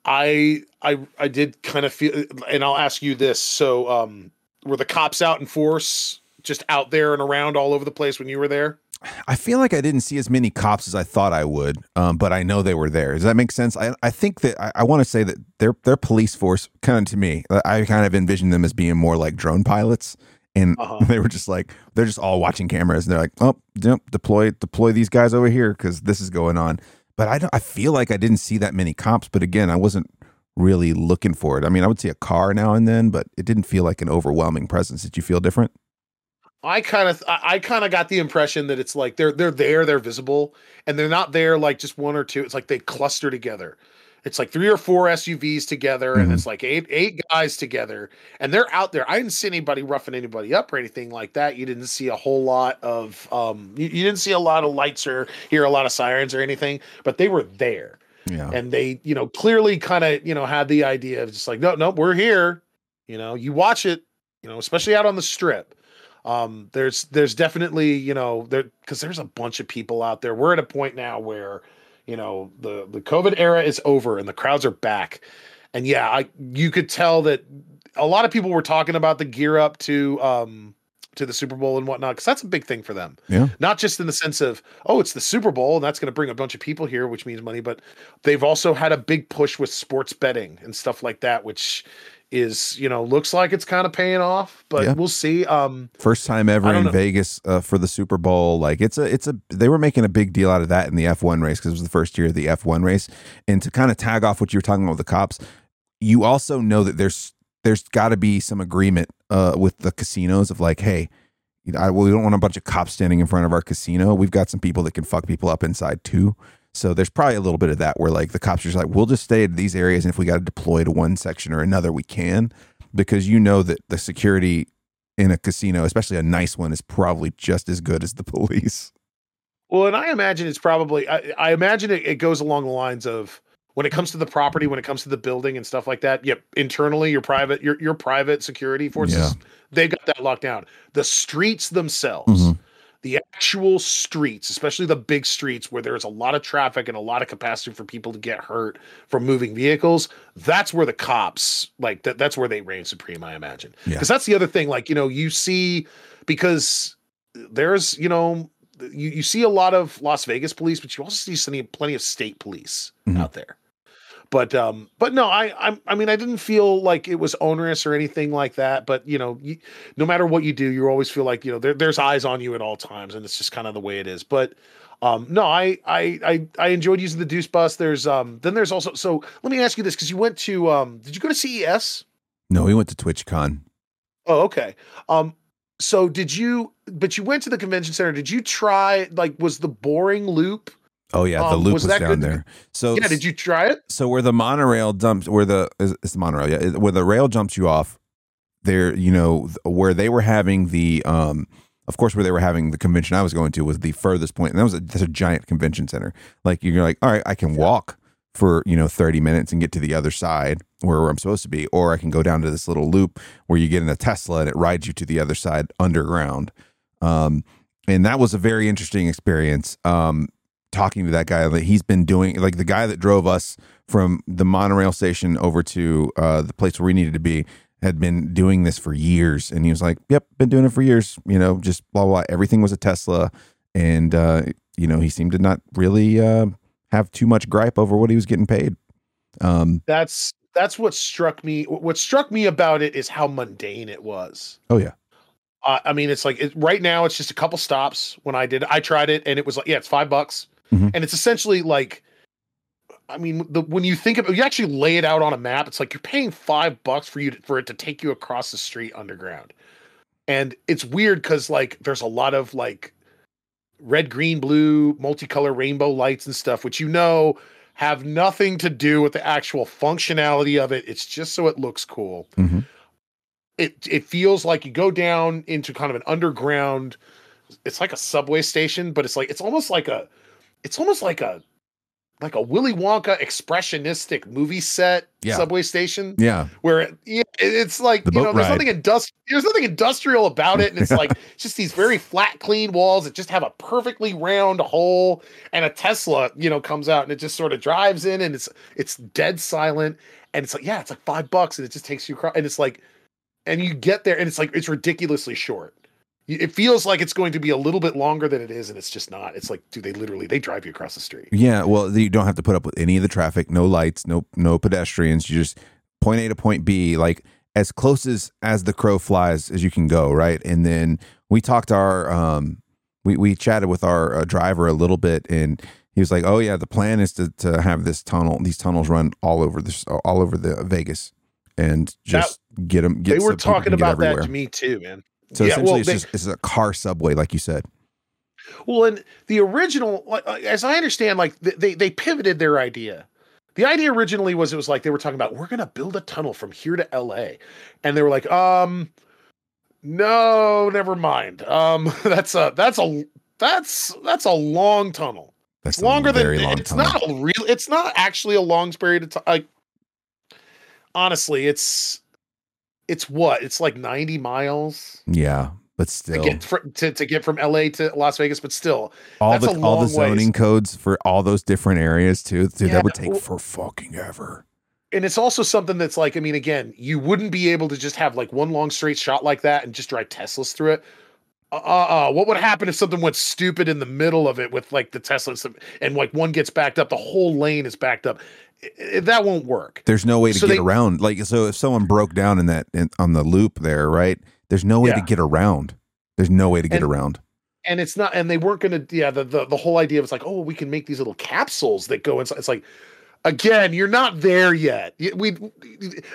i i i did kind of feel and i'll ask you this. So um were the cops out in force just out there and around all over the place when you were there I feel like I didn't see as many cops as I thought I would, um, but I know they were there. Does that make sense? I, I think that I, I want to say that their their police force, kind of to me, I kind of envisioned them as being more like drone pilots, and uh-huh. they were just like they're just all watching cameras, and they're like, oh, yep, deploy deploy these guys over here because this is going on. But I don't. I feel like I didn't see that many cops, but again, I wasn't really looking for it. I mean, I would see a car now and then, but it didn't feel like an overwhelming presence. Did you feel different? I kind of I kind of got the impression that it's like they're they're there, they're visible, and they're not there like just one or two. It's like they cluster together. It's like three or four SUVs together, mm-hmm. and it's like eight eight guys together, and they're out there. I didn't see anybody roughing anybody up or anything like that. You didn't see a whole lot of um, you, you didn't see a lot of lights or hear a lot of sirens or anything, but they were there. Yeah. And they, you know, clearly kind of, you know, had the idea of just like, no, no, we're here. You know, you watch it, you know, especially out on the strip um, there's there's definitely you know there because there's a bunch of people out there. We're at a point now where you know the the COVID era is over and the crowds are back, and yeah, I you could tell that a lot of people were talking about the gear up to um to the Super Bowl and whatnot because that's a big thing for them. Yeah, not just in the sense of oh it's the Super Bowl and that's going to bring a bunch of people here, which means money, but they've also had a big push with sports betting and stuff like that, which is you know looks like it's kind of paying off but yeah. we'll see um first time ever in know. vegas uh, for the super bowl like it's a it's a they were making a big deal out of that in the f1 race because it was the first year of the f1 race and to kind of tag off what you were talking about with the cops you also know that there's there's got to be some agreement uh with the casinos of like hey I, well, we don't want a bunch of cops standing in front of our casino. We've got some people that can fuck people up inside too. So there's probably a little bit of that where like the cops are just like, we'll just stay in these areas, and if we got to deploy to one section or another, we can, because you know that the security in a casino, especially a nice one, is probably just as good as the police. Well, and I imagine it's probably I, I imagine it, it goes along the lines of when it comes to the property, when it comes to the building and stuff like that. Yep, internally, your private your your private security forces, yeah. they got that locked down. The streets themselves. Mm-hmm. The actual streets, especially the big streets where there's a lot of traffic and a lot of capacity for people to get hurt from moving vehicles, that's where the cops like that that's where they reign supreme, I imagine. Because yeah. that's the other thing. Like, you know, you see because there's, you know, you, you see a lot of Las Vegas police, but you also see plenty of state police mm-hmm. out there. But um, but no, I I I mean I didn't feel like it was onerous or anything like that. But you know, you, no matter what you do, you always feel like you know there, there's eyes on you at all times, and it's just kind of the way it is. But um, no, I, I I I enjoyed using the Deuce Bus. There's um then there's also so let me ask you this because you went to um did you go to CES? No, we went to TwitchCon. Oh, okay. Um, so did you? But you went to the convention center. Did you try like was the boring loop Oh yeah, the um, loop was, was down there. So yeah, did you try it? So where the monorail dumps, where the it's the monorail, yeah, where the rail jumps you off, there, you know, where they were having the, um, of course, where they were having the convention I was going to was the furthest point. and that was a, that's a giant convention center. Like you're like, all right, I can walk for you know 30 minutes and get to the other side where, where I'm supposed to be, or I can go down to this little loop where you get in a Tesla and it rides you to the other side underground. Um, and that was a very interesting experience. Um, talking to that guy that he's been doing like the guy that drove us from the monorail station over to uh, the place where we needed to be had been doing this for years. And he was like yep been doing it for years you know just blah blah, blah. everything was a tesla. And uh, you know he seemed to not really uh, have too much gripe over what he was getting paid. Um, that's that's what struck me what struck me about it is how mundane it was. Oh yeah. Uh, I mean, it's like it, right now it's just a couple stops. When I did, I tried it, and it was like, yeah, it's five bucks mm-hmm. and it's essentially like I mean, the, when you think of you actually lay it out on a map, it's like you're paying five bucks for you to, for it to take you across the street underground, and it's weird because like there's a lot of like red, green, blue, multicolor rainbow lights and stuff, which you know have nothing to do with the actual functionality of it. It's just so it looks cool. Mm-hmm. It it feels like you go down into kind of an underground. It's like a subway station, but it's like it's almost like a it's almost like a like a Willy Wonka expressionistic movie set Yeah. subway station Yeah. where it, it's like The you know there's ride. nothing industri- there's nothing industrial about it and it's like it's just these very flat clean walls that just have a perfectly round hole and a Tesla you know comes out and it just sort of drives in and it's it's dead silent and it's like yeah it's like 5 bucks and it just takes you across and it's like and you get there and it's like it's ridiculously short it feels like it's going to be a little bit longer than it is and it's just not it's like do they literally they drive you across the street Yeah, well, you don't have to put up with any of the traffic, no lights, no no pedestrians. You just point A to point B, like as close as as the crow flies as you can go, right? And then we talked to our um, we we chatted with our uh, driver a little bit, and he was like, "Oh yeah, the plan is to to have this tunnel, these tunnels run all over this all over the Vegas, and just get them. Get they were talking about that to me too man So Yeah, essentially, well, it's they- just it's a car subway, like you said. Well, and the original, as I understand, like they they pivoted their idea. The idea originally was it was like they were talking about we're going to build a tunnel from here to L.A., and they were like, um, no, never mind. Um, that's a that's a that's that's a long tunnel. That's longer a than long it's tunnel. not a real. It's not actually a long period of time. Like, honestly, it's it's what it's like ninety miles. Yeah, but To still, get, fr- to, to get from LA to Las Vegas, but still, all the all the long ways. zoning codes for all those different areas too. Dude, Yeah, that would take for fucking ever. and it's also something that's like, I mean, again, you wouldn't be able to just have like one long straight shot like that and just drive Teslas through it. Uh, uh, what would happen if something went stupid in the middle of it with like the Teslas and like one gets backed up, the whole lane is backed up? That won't work. There's no way to So get they- around. Like so, if someone broke down in that in, on the loop there, right? There's no way to get around. There's no way to get And- around. And it's not, and they weren't going to, yeah, the, the, the whole idea was like, oh, we can make these little capsules that go inside. It's like, again, you're not there yet. We,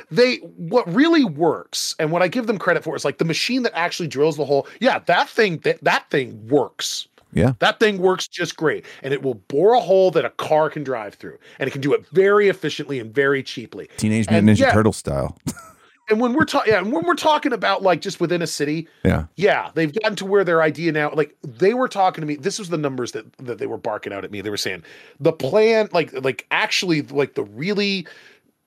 they, what really works, and what I give them credit for is like the machine that actually drills the hole. Yeah, that thing, that, that thing works. Yeah. That thing works just great. And it will bore a hole that a car can drive through. And it can do it very efficiently and very cheaply. Teenage Mutant Ninja yeah. Turtle style. And when we're talking, yeah, and when we're talking about like just within a city, Yeah. yeah, they've gotten to where their idea now, like they were talking to me. This was the numbers that that they were barking out at me. They were saying the plan, like like actually, like the really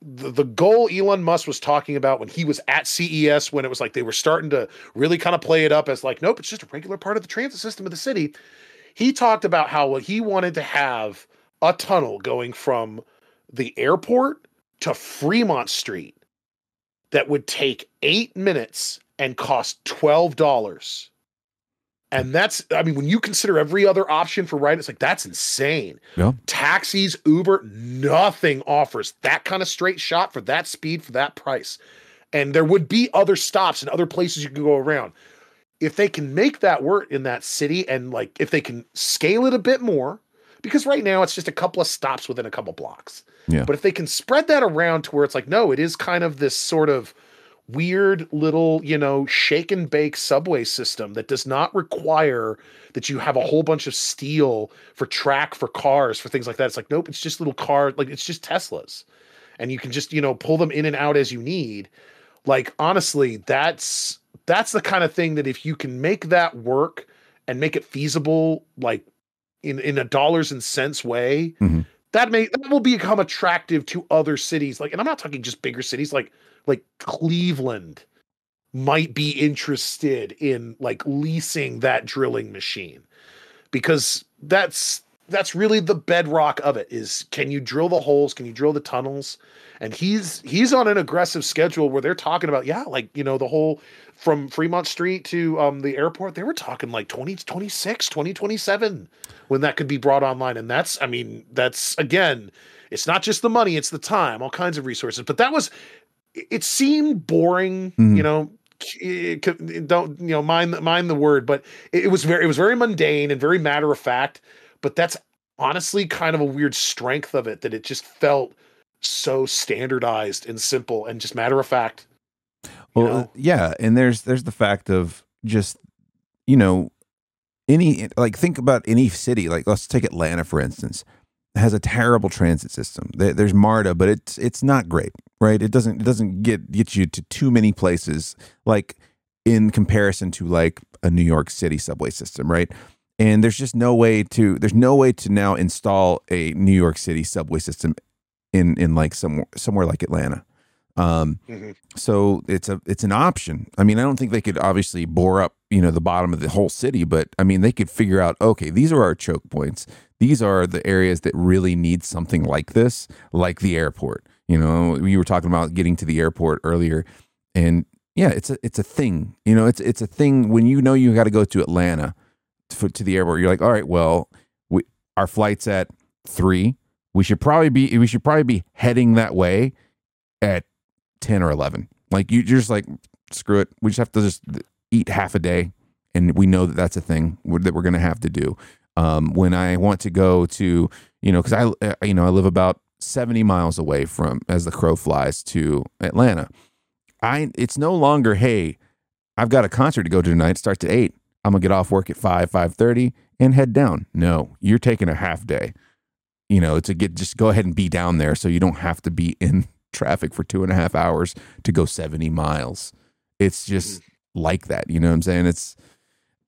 the, the goal Elon Musk was talking about when he was at CES, when it was like they were starting to really kind of play it up as like, nope, it's just a regular part of the transit system of the city. He talked about how he wanted to have a tunnel going from the airport to Fremont Street that would take eight minutes and cost twelve dollars. And that's, I mean, when you consider every other option for ride, it's like that's insane. Yeah. Taxis, Uber, nothing offers that kind of straight shot for that speed for that price. And there would be other stops and other places you could go around. If they can make that work in that city and like if they can scale it a bit more, because right now it's just a couple of stops within a couple blocks. Yeah. But if they can spread that around to where it's like, no, it is kind of this sort of weird little, you know, shake and bake subway system that does not require that you have a whole bunch of steel for track for cars for things like that. It's like, nope, it's just little car, like it's just Teslas. And you can just, you know, pull them in and out as you need. Like honestly, that's that's the kind of thing that if you can make that work and make it feasible, like in in a dollars and cents way, Mhm. that may that will become attractive to other cities. Like, and I'm not talking just bigger cities, like like Cleveland might be interested in like leasing that drilling machine because that's that's really the bedrock of it is can you drill the holes? Can you drill the tunnels? And he's he's on an aggressive schedule where they're talking about yeah like you know the whole from Fremont Street to um the airport they were talking like 2026 2027 when that could be brought online. And that's I mean that's again it's not just the money it's the time all kinds of resources. But that was it- seemed boring Mhm. you know could- don't you know mind mind the word but it, it was very it was very mundane and very matter of fact but that's honestly kind of a weird strength of it that it just felt so standardized and simple and just matter of fact Well, know? yeah, and there's there's the fact of just you know any like think about any city like let's take Atlanta for instance it has a terrible transit system. There's MARTA, but it's it's not great, right? It doesn't it doesn't get get you to too many places like in comparison to like a New York City subway system, right? and there's just no way to there's no way to now install a New York City subway system in in like somewhere somewhere like Atlanta. Um, Mhm. so it's a it's an option. I mean, I don't think they could obviously bore up you know the bottom of the whole city, but I mean they could figure out okay, these are our choke points. These are the areas that really need something like this, like the airport. You know, you were talking about getting to the airport earlier, and yeah, it's a it's a thing. You know, it's it's a thing when you know you got to go to Atlanta to, to the airport. You're like, all right, well, we, our flight's at three. We should probably be we should probably be heading that way at ten or eleven. Like you, you're just like screw it. We just have to just eat half a day, and we know that that's a thing that we're going to have to do. Um, when I want to go to, you know, because I, uh, you know, I live about seventy miles away from, as the crow flies, to Atlanta. I, it's no longer, hey, I've got a concert to go to tonight. It starts at eight. I'm gonna get off work at five, five thirty, and head down. No, you're taking a half day. You know, to get just go ahead and be down there, so you don't have to be in traffic for two and a half hours to go seventy miles. It's just mm-hmm. like that. You know what I'm saying? It's,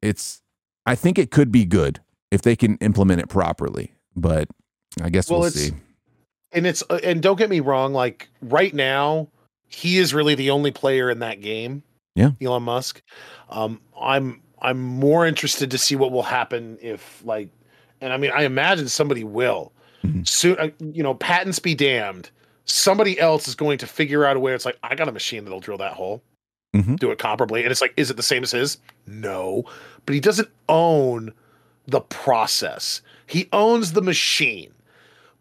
it's. I think it could be good if they can implement it properly, but I guess Well, we'll see. And it's uh, and don't get me wrong like right now he is really the only player in that game. Yeah. elon musk. Um i'm i'm more interested to see what will happen if like and i mean i imagine somebody will. Mhm. soon uh, you know patents be damned. Somebody else is going to figure out a way. It's like i got a machine that'll drill that hole. Mm-hmm. do it comparably. And it's like is it the same as his? No. But he doesn't own the process. He owns the machine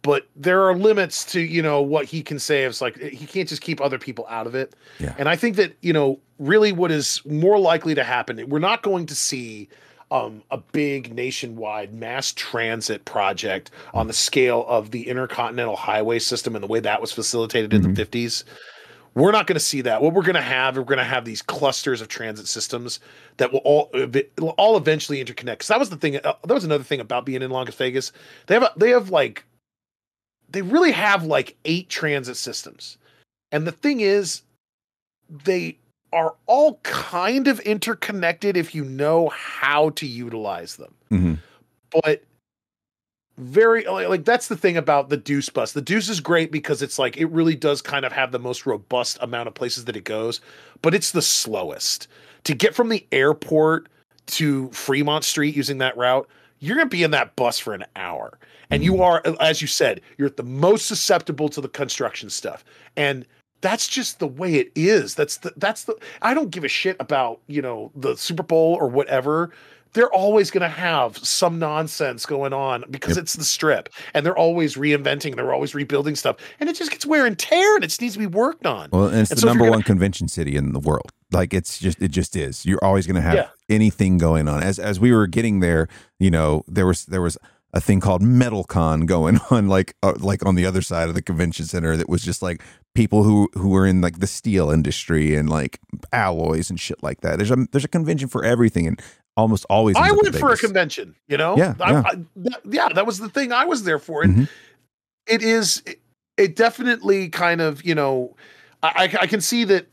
but there are limits to you know what he can say. It's like he can't just keep other people out of it. Yeah. and i think that you know really what is more likely to happen we're not going to see um, a big nationwide mass transit project on the scale of the intercontinental highway system and the way that was facilitated in the 50s we're not going to see that. What we're going to have we're going to have these clusters of transit systems that will all will all eventually interconnect. 'Cause that was the thing uh, that was another thing about being in las vegas. They have a, they have like they really have like eight transit systems. And the thing is, they are all kind of interconnected if you know how to utilize them. Mhm. But very like, like that's the thing about the Deuce bus. The Deuce is great because it's like it really does kind of have the most robust amount of places that it goes, but it's the slowest. To get from the airport to Fremont Street using that route, you're going to be in that bus for an hour. And you mm. are, as you said, you're the most susceptible to the construction stuff. And that's just the way it is. That's the, that's the, I don't give a shit about, you know, the Super Bowl or whatever. They're always going to have some nonsense going on because Yep. it's the strip and they're always reinventing, they're always rebuilding stuff. And it just gets wear and tear and it just needs to be worked on. Well, and it's And the so number one gonna- convention city in the world. Like it's just it just is. You're always going to have Yeah. anything going on. As as we were getting there, you know, there was there was a thing called MetalCon going on, like uh, like on the other side of the convention center. That was just like people who who were in like the steel industry and like alloys and shit like that. There's a there's a convention for everything, and almost always. I ends up in went for a convention, you know? Yeah, I, yeah. I, that- yeah, that was the thing I was there for. And Mhm. it is, it, it definitely kind of, you know, I, I I can see that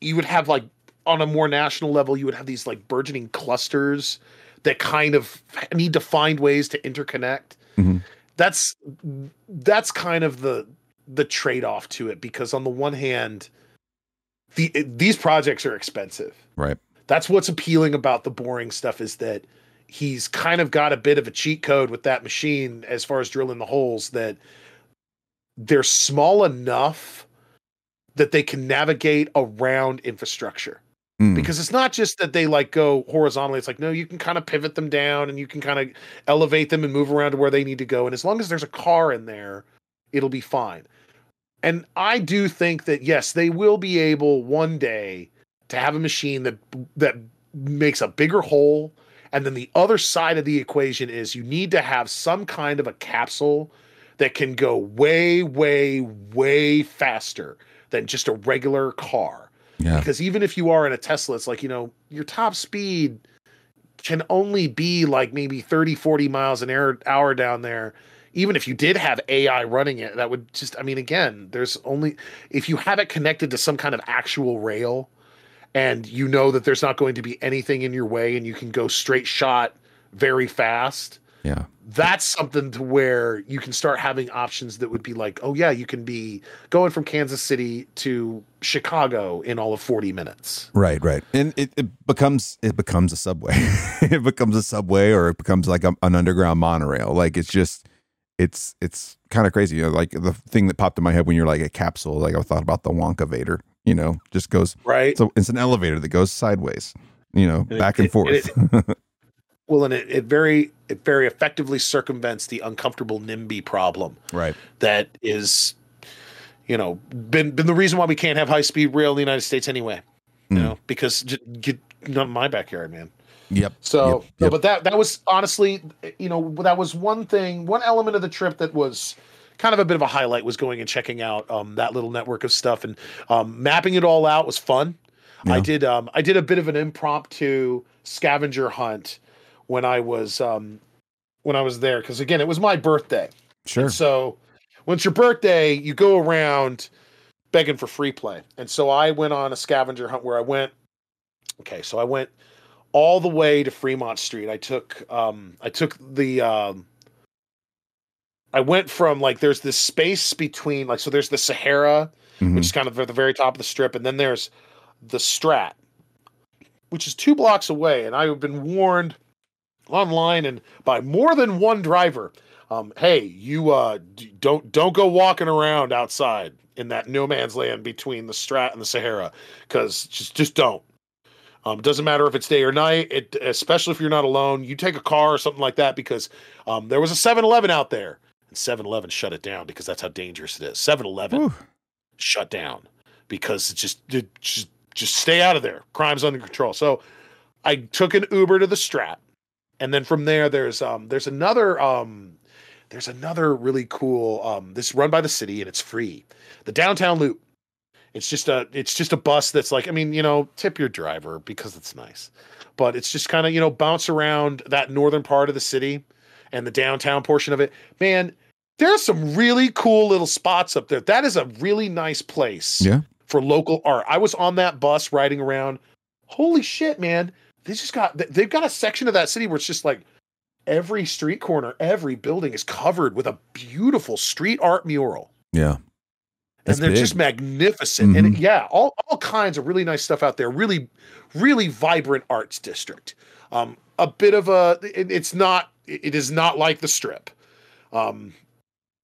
you would have like on a more national level, you would have these like burgeoning clusters that kind of need to find ways to interconnect. Mhm. That's that's kind of the the trade-off to it because on the one hand the these projects are expensive Right. That's what's appealing about the boring stuff is that he's kind of got a bit of a cheat code with that machine as far as drilling the holes that they're small enough that they can navigate around infrastructure. Mm. because it's not just that they like go horizontally. It's like no you can kind of pivot them down and you can kind of elevate them and move around to where they need to go. And as long as there's a car in there it'll be fine. And i do think that yes they will be able one day to have a machine that that makes a bigger hole and then the other side of the equation is you need to have some kind of a capsule that can go way way way faster than just a regular car yeah. because even if you are in a Tesla, it's like, you know, your top speed can only be like maybe 30, 40 miles an hour, hour down there. Even if you did have AI running it, that would just, I mean, again, there's only, if you have it connected to some kind of actual rail and you know that there's not going to be anything in your way and you can go straight shot very fast. Yeah. That's something to where you can start having options that would be like, oh yeah, you can be going from Kansas City to Chicago in all of 40 minutes. Right, right. And it, it becomes it becomes a subway. it becomes a subway or it becomes like a, an underground monorail. Like it's just it's it's kind of crazy. You know, like the thing that popped in my head when you're like a capsule, like I thought about the Wonkavator, you know, just goes Right. so it's an elevator that goes sideways, you know, And it- back and it- forth. Well, and it, it very it very effectively circumvents the uncomfortable NIMBY problem right. that is, you know, been been the reason why we can't have high speed rail in the United States anyway. You Mm. know, because j- get not in my backyard, man. Yep. So, Yep, no, but that that was honestly, you know, that was one thing, one element of the trip that was kind of a bit of a highlight was going and checking out um, that little network of stuff and um, mapping it all out was fun. I did um, I did a bit of an impromptu scavenger hunt when I was um, when I was there because again it was my birthday. Sure. So when it's your birthday, you go around begging for free play. And so I went on a scavenger hunt where I went okay, so I went all the way to Fremont Street. I took um I took the um I went from like there's this space between like so there's the Sahara, Mhm. which is kind of at the very top of the strip, and then there's the Strat, which is two blocks away. And I've been warned online and by more than one driver um, hey, you uh, d- don't don't go walking around outside in that no man's land between the Strat and the Sahara, because just just don't. Um, doesn't matter if it's day or night. It especially if you're not alone. You take a car or something like that because um, there was a 7-Eleven out there, and 7-Eleven shut it down because that's how dangerous it is. 7-Eleven shut down because it's just it just just stay out of there. Crime's under control. So I took an Uber to the Strat, and then from there there's um there's another um there's another really cool um this run by the city and it's free. The downtown loop. It's just a it's just a bus that's like I mean you know tip your driver because it's nice, but it's just kind of you know bounce around that northern part of the city and the downtown portion of it. Man, there's some really cool little spots up there. That is a really nice place Yeah. for local art. I was on that bus riding around. Holy shit, man. They just got they've got a section of that city where it's just like every street corner, every building is covered with a beautiful street art mural. Yeah. That's and they're big. just magnificent. And Mhm. yeah, all, all kinds of really nice stuff out there. Really, really vibrant arts district. Um, a bit of a it- it's not it is not like the strip. Um,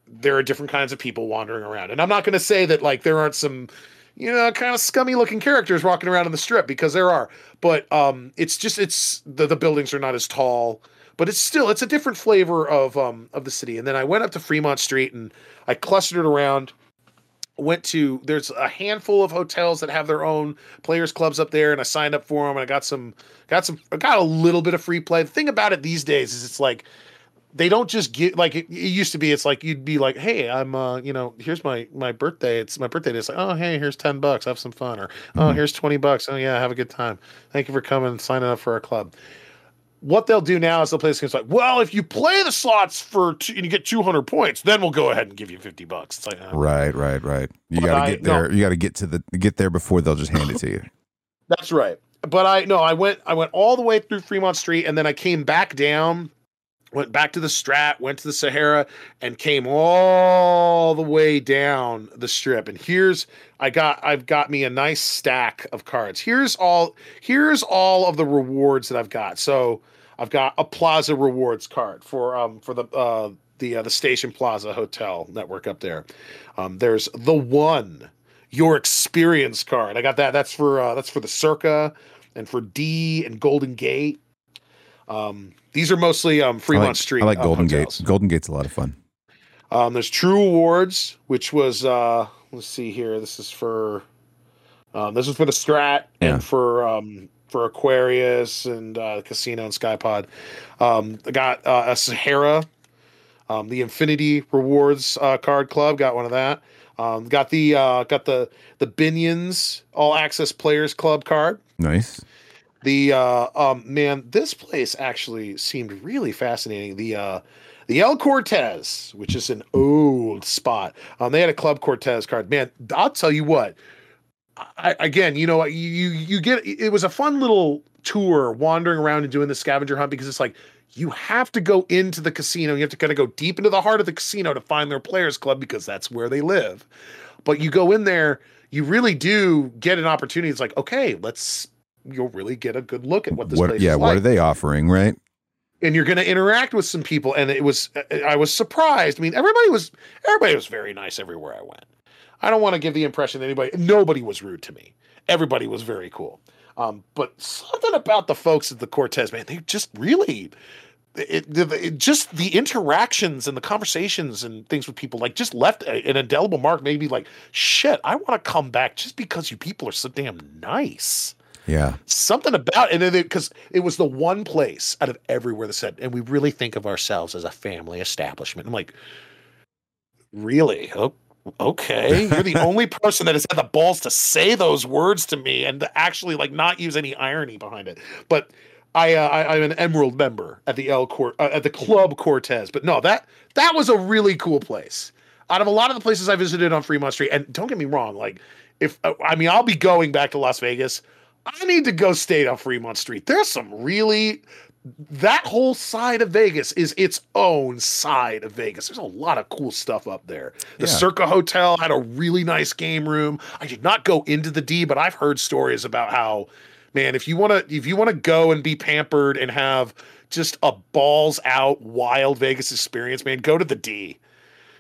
there are different kinds of people wandering around. And I'm not going to say that like there aren't some, you know, kind of scummy looking characters walking around in the strip because there are. But um, it's just it's the the buildings are not as tall, but it's still it's a different flavor of um of the city. And then I went up to Fremont Street and I clustered around. Went to there's a handful of hotels that have their own players clubs up there, and I signed up for them, and I got some got some I got a little bit of free play. The thing about it these days is it's like they don't just get like it, it used to be. It's like you'd be like, "Hey, I'm uh, you know, here's my my birthday. It's my birthday. It's like, oh, hey, here's ten bucks. Have some fun, or oh, Mhm. here's twenty bucks. Oh yeah, have a good time. Thank you for coming and signing up for our club." What they'll do now is they'll play this game. It's like, well, if you play the slots for two, and you get two hundred points, then we'll go ahead and give you fifty bucks. It's like, oh, Right, right, right. You got to get no. there. You got to get to the get there before they'll just hand it to you. That's right. But I no, I went I went all the way through Fremont Street and then I came back down, went back to the Strat, went to the Sahara, and came all the way down the strip. And here's I got I've got me a nice stack of cards. Here's all here's all of the rewards that I've got. So I've got a Plaza rewards card for um for the uh the uh, the Station Plaza Hotel network up there. Um, there's the one your experience card. I got that. That's for uh, that's for the Circa and for D and Golden Gate. Um, these are mostly um, I Fremont like, Street. I like uh, Golden hotels. Gate. Golden Gate's a lot of fun. Um, there's True Rewards, which was uh, let's see here. This is for um, this is for the Strat Yeah. and for um, for Aquarius and uh, Casino and Skypod. Um, I got uh, a Sahara, um, the Infinity Rewards uh, card club. Got one of that. Um, got the uh, got the the Binions All Access Players Club card. Nice. The uh um man, this place actually seemed really fascinating. The uh the El Cortez, which is an old spot. Um they had a Club Cortez card. Man, I'll tell you what. I, again, you know, you you get it was a fun little tour wandering around and doing the scavenger hunt because it's like you have to go into the casino. You have to kind of go deep into the heart of the casino to find their players club because that's where they live. But you go in there, you really do get an opportunity. It's like, okay, let's you'll really get a good look at what this what, place yeah, what like. are they offering, right? and you're going to interact with some people and it was i was surprised i mean everybody was everybody was very nice everywhere i went i don't want to give the impression that anybody nobody was rude to me everybody was very cool um, but something about the folks at the cortez man they just really it, it, it- just the interactions and the conversations and things with people like just left a- an indelible mark maybe like shit i want to come back just because you people are so damn nice Yeah. something about and then because it was the one place out of everywhere that said, and we really think of ourselves as a family establishment. I'm like, really? Oh, okay. You're the only person that has had the balls to say those words to me and to actually like not use any irony behind it. But I, uh, I I'm an Emerald member at the El Cor- uh, at the Club Cortez. But no, that that was a really cool place. Out of a lot of the places I visited on Fremont Street, and don't get me wrong, like if uh, I mean I'll be going back to Las Vegas. I need to go stay on Fremont Street. There's some really that whole side of Vegas is its own side of Vegas. There's a lot of cool stuff up there. The Yeah. Circa Hotel had a really nice game room. I did not go into the D, but I've heard stories about how, man, if you want to, if you want to go and be pampered and have just a balls out wild Vegas experience, man, go to the D.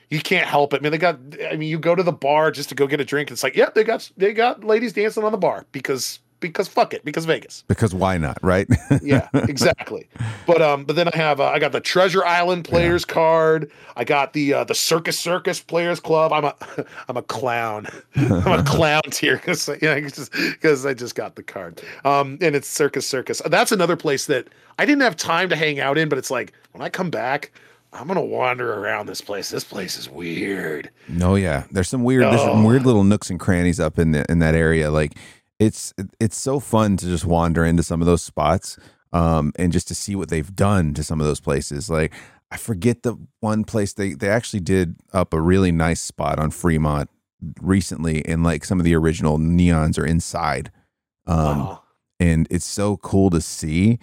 You can't help it, man. They got. I mean, you go to the bar just to go get a drink. It's like, yep, they got they got ladies dancing on the bar because because fuck it, because Vegas Because why not, right? yeah, exactly. But um, but then I have uh, I got the Treasure Island players card. I got the uh, the Circus Circus Players Club. I'm a I'm a clown. I'm a clown tier because yeah, because I just got the card. Um, and it's Circus Circus. That's another place that I didn't have time to hang out in, but it's like when I come back. I'm gonna wander around this place. This place is weird. No, yeah. There's some weird there's some Oh. weird little nooks and crannies up in the, in that area. Like it's it's so fun to just wander into some of those spots um and just to see what they've done to some of those places. Like I forget the one place they they actually did up a really nice spot on Fremont recently and like some of the original neons are inside. Um Oh. and it's so cool to see.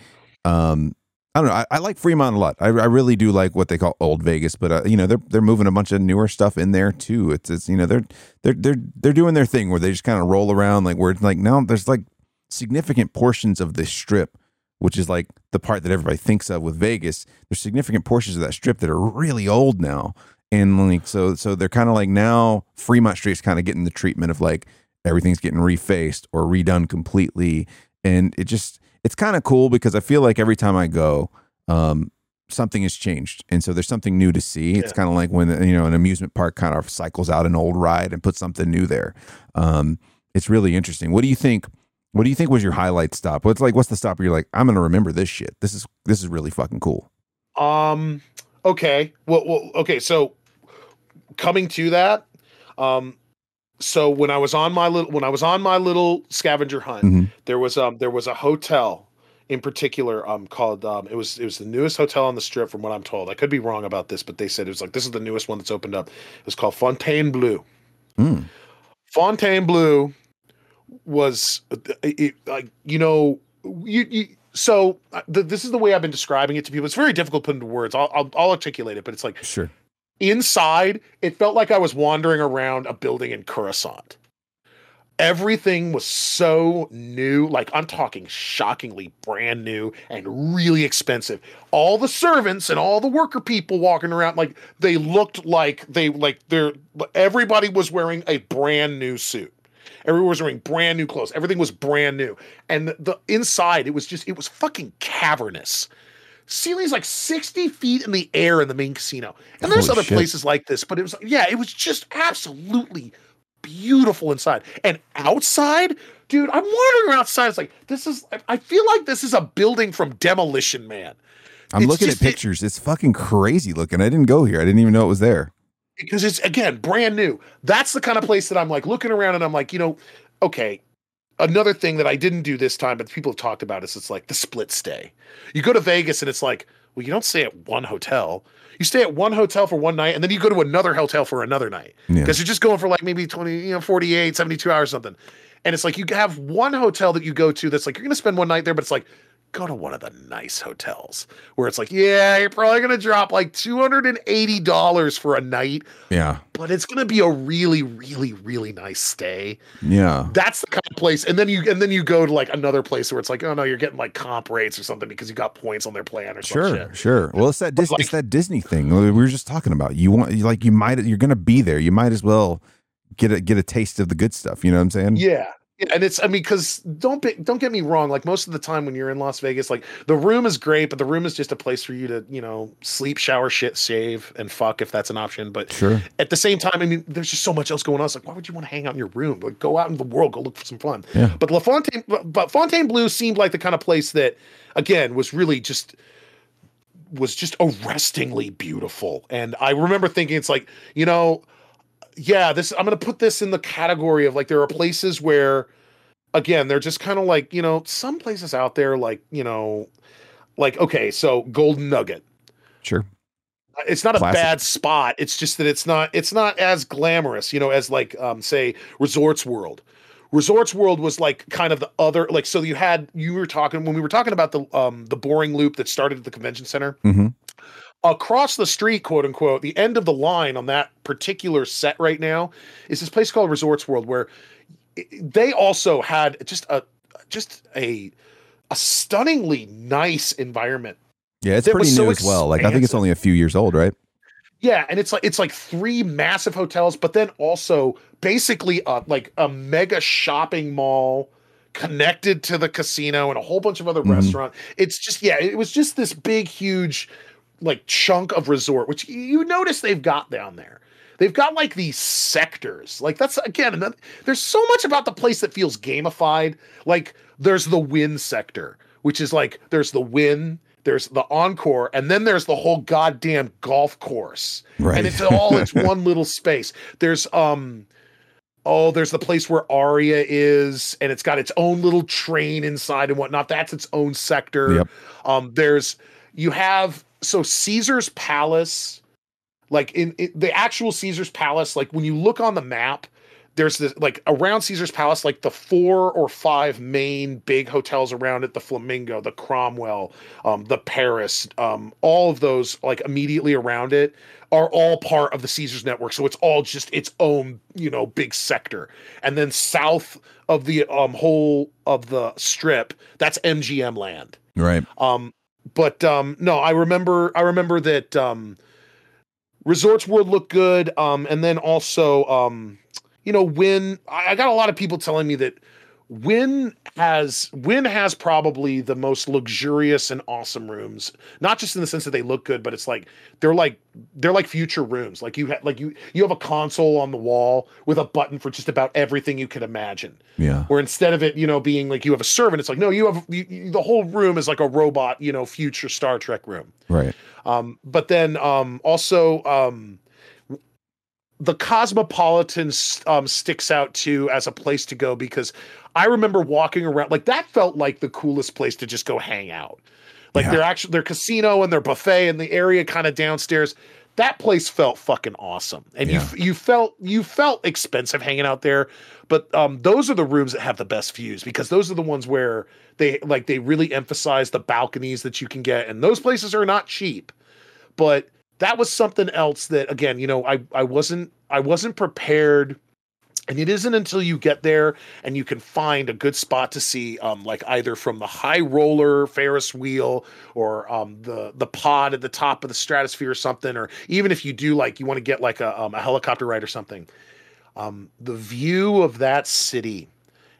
Um, I don't know. I, I like Fremont a lot. I, I really do like what they call old Vegas, but uh, you know they're they're moving a bunch of newer stuff in there too. It's it's you know they're they're they're they're doing their thing where they just kind of roll around like where it's like no, there's like significant portions of this strip, which is like the part that everybody thinks of with Vegas. There's significant portions of that strip that are really old now, and like so so they're kind of like now Fremont Street's kind of getting the treatment of like everything's getting refaced or redone completely and it just it's kind of cool because i feel like every time i go um something has changed and so there's something new to see it's kind of like when you know an amusement park kind of cycles out an old ride and puts something new there um it's really interesting what do you think what do you think was your highlight stop what's like what's the stop where you're like i'm gonna remember this shit this is this is really fucking cool Um. Okay. Well. Well. Okay. So, coming to that, um, so when I was on my little when I was on my little scavenger hunt, Mhm. there was um there was a hotel in particular um called um it was it was the newest hotel on the strip from what I'm told. I could be wrong about this, but they said it was like this is the newest one that's opened up. It was called Fontainebleau. Mm. Fontainebleau was like you know you, you so uh, th- this is the way I've been describing it to people. It's very difficult to put into words. I'll, I'll I'll articulate it, but it's like sure inside it felt like I was wandering around a building in Coruscant. Everything was so new, like I'm talking shockingly brand new and really expensive. All the servants and all the worker people walking around like they looked like they like they're everybody was wearing a brand new suit. Everyone was wearing brand new clothes. Everything was brand new. And the, the inside, it was just, it was fucking cavernous. Ceiling's like 60 feet in the air in the main casino. And there's Holy other shit. places like this, but it was, yeah, it was just absolutely beautiful inside. And outside, dude, I'm wandering around outside. It's like, this is, I- feel like this is a building from Demolition Man. i'm It's looking just- at it- pictures it's fucking crazy looking i didn't go here i didn't even know it was there because it's again brand new. That's the kind of place that I'm like looking around and I'm like, you know, okay. Another thing that I didn't do this time, but people have talked about is it's like the split stay. You go to Vegas and it's like, well, you don't stay at one hotel. You stay at one hotel for one night and then you go to another hotel for another night Yeah. because you're just going for like maybe 20, you know, 48, 72 hours something. And it's like you have one hotel that you go to that's like you're gonna spend one night there, but it's like go to one of the nice hotels where it's like, yeah, you're probably gonna drop like two hundred and eighty dollars for a night, Yeah. but it's gonna be a really, really, really nice stay. Yeah. That's the kind of place. And then you and then you go to like another place where it's like, oh no, you're getting like comp rates or something because you got points on their plan or Sure, sure. Well, it's that Dis- like- it's that Disney thing we were just talking about. You want like you might you're gonna be there. You might as well get a get a taste of the good stuff. You know what I'm saying? Yeah. Yeah, and it's I mean because don't be, don't get me wrong like most of the time when you're in Las Vegas like the room is great but the room is just a place for you to you know sleep shower shit save and fuck if that's an option but Sure. at the same time I mean there's just so much else going on it's like why would you want to hang out in your room like go out in the world go look for some fun Yeah. but La Fontaine but- but Fontainebleau seemed like the kind of place that again was really just was just arrestingly beautiful and I remember thinking it's like you know yeah, this I'm gonna put this in the category of like there are places where again they're just kind of like, you know, some places out there like, you know, like okay, so Golden Nugget. Sure. It's not a bad spot. It's just that it's not it's not as glamorous, you know, as like um say Resorts World. Resorts World was like kind of the other like so you had you were talking when we were talking about the um the boring loop that started at the convention center hmm across the street, quote unquote, the end of the line on that particular set right now is this place called Resorts World, where they also had just a just a a stunningly nice environment. Yeah, it's pretty was new so as well. Like I think it's only a few years old, right? Yeah, and it's like it's like three massive hotels, but then also basically a, like a mega shopping mall connected to the casino and a whole bunch of other Mhm. restaurant. It's just yeah, it was just this big, huge like chunk of resort, which you notice they've got down there. They've got like these sectors. Like that's again, another, there's so much about the place that feels gamified. Like there's the Wynn sector, which is like there's the Wynn, there's the encore, and then there's the whole goddamn golf course. Right. And it's all it's one little space. There's um oh, there's the place where Aria is, and it's got its own little train inside and whatnot. That's its own sector. Yep. Um, there's you have so Caesar's Palace, like in, in the actual Caesar's Palace, like when you look on the map, there's this like around Caesar's Palace, like the four or five main big hotels around it, the Flamingo, the Cromwell, um, the Paris, um, all of those like immediately around it are all part of the Caesars network. So it's all just its own, you know, big sector. And then south of the um whole of the strip, that's MGM land. Right. Um, but um, no, I remember I remember that um, Resorts World looked good. Um, and then also um, you know, when I, I got a lot of people telling me that Wynn has Wynn has probably the most luxurious and awesome rooms. Not just in the sense that they look good, but it's like they're like they're like future rooms. Like you have like you you have a console on the wall with a button for just about everything you could imagine Yeah. where instead of it, you know, being like you have a servant, it's like no, you have you, you- the whole room is like a robot, you know, future Star Trek room. Right. Um, but then um, also um, the Cosmopolitan um, sticks out too as a place to go because I remember walking around like that felt like the coolest place to just go hang out. Like Yeah. their actual their casino and their buffet and the area kind of downstairs. That place felt fucking awesome, and Yeah. you you felt you felt expensive hanging out there. But um, those are the rooms that have the best views because those are the ones where they like they really emphasize the balconies that you can get, and those places are not cheap but that was something else that again you know i i wasn't i wasn't prepared. And it isn't until you get there and you can find a good spot to see um like either from the high roller ferris wheel or um the the pod at the top of the stratosphere or something or even if you do like you want to get like a, um, a helicopter ride or something um the view of that city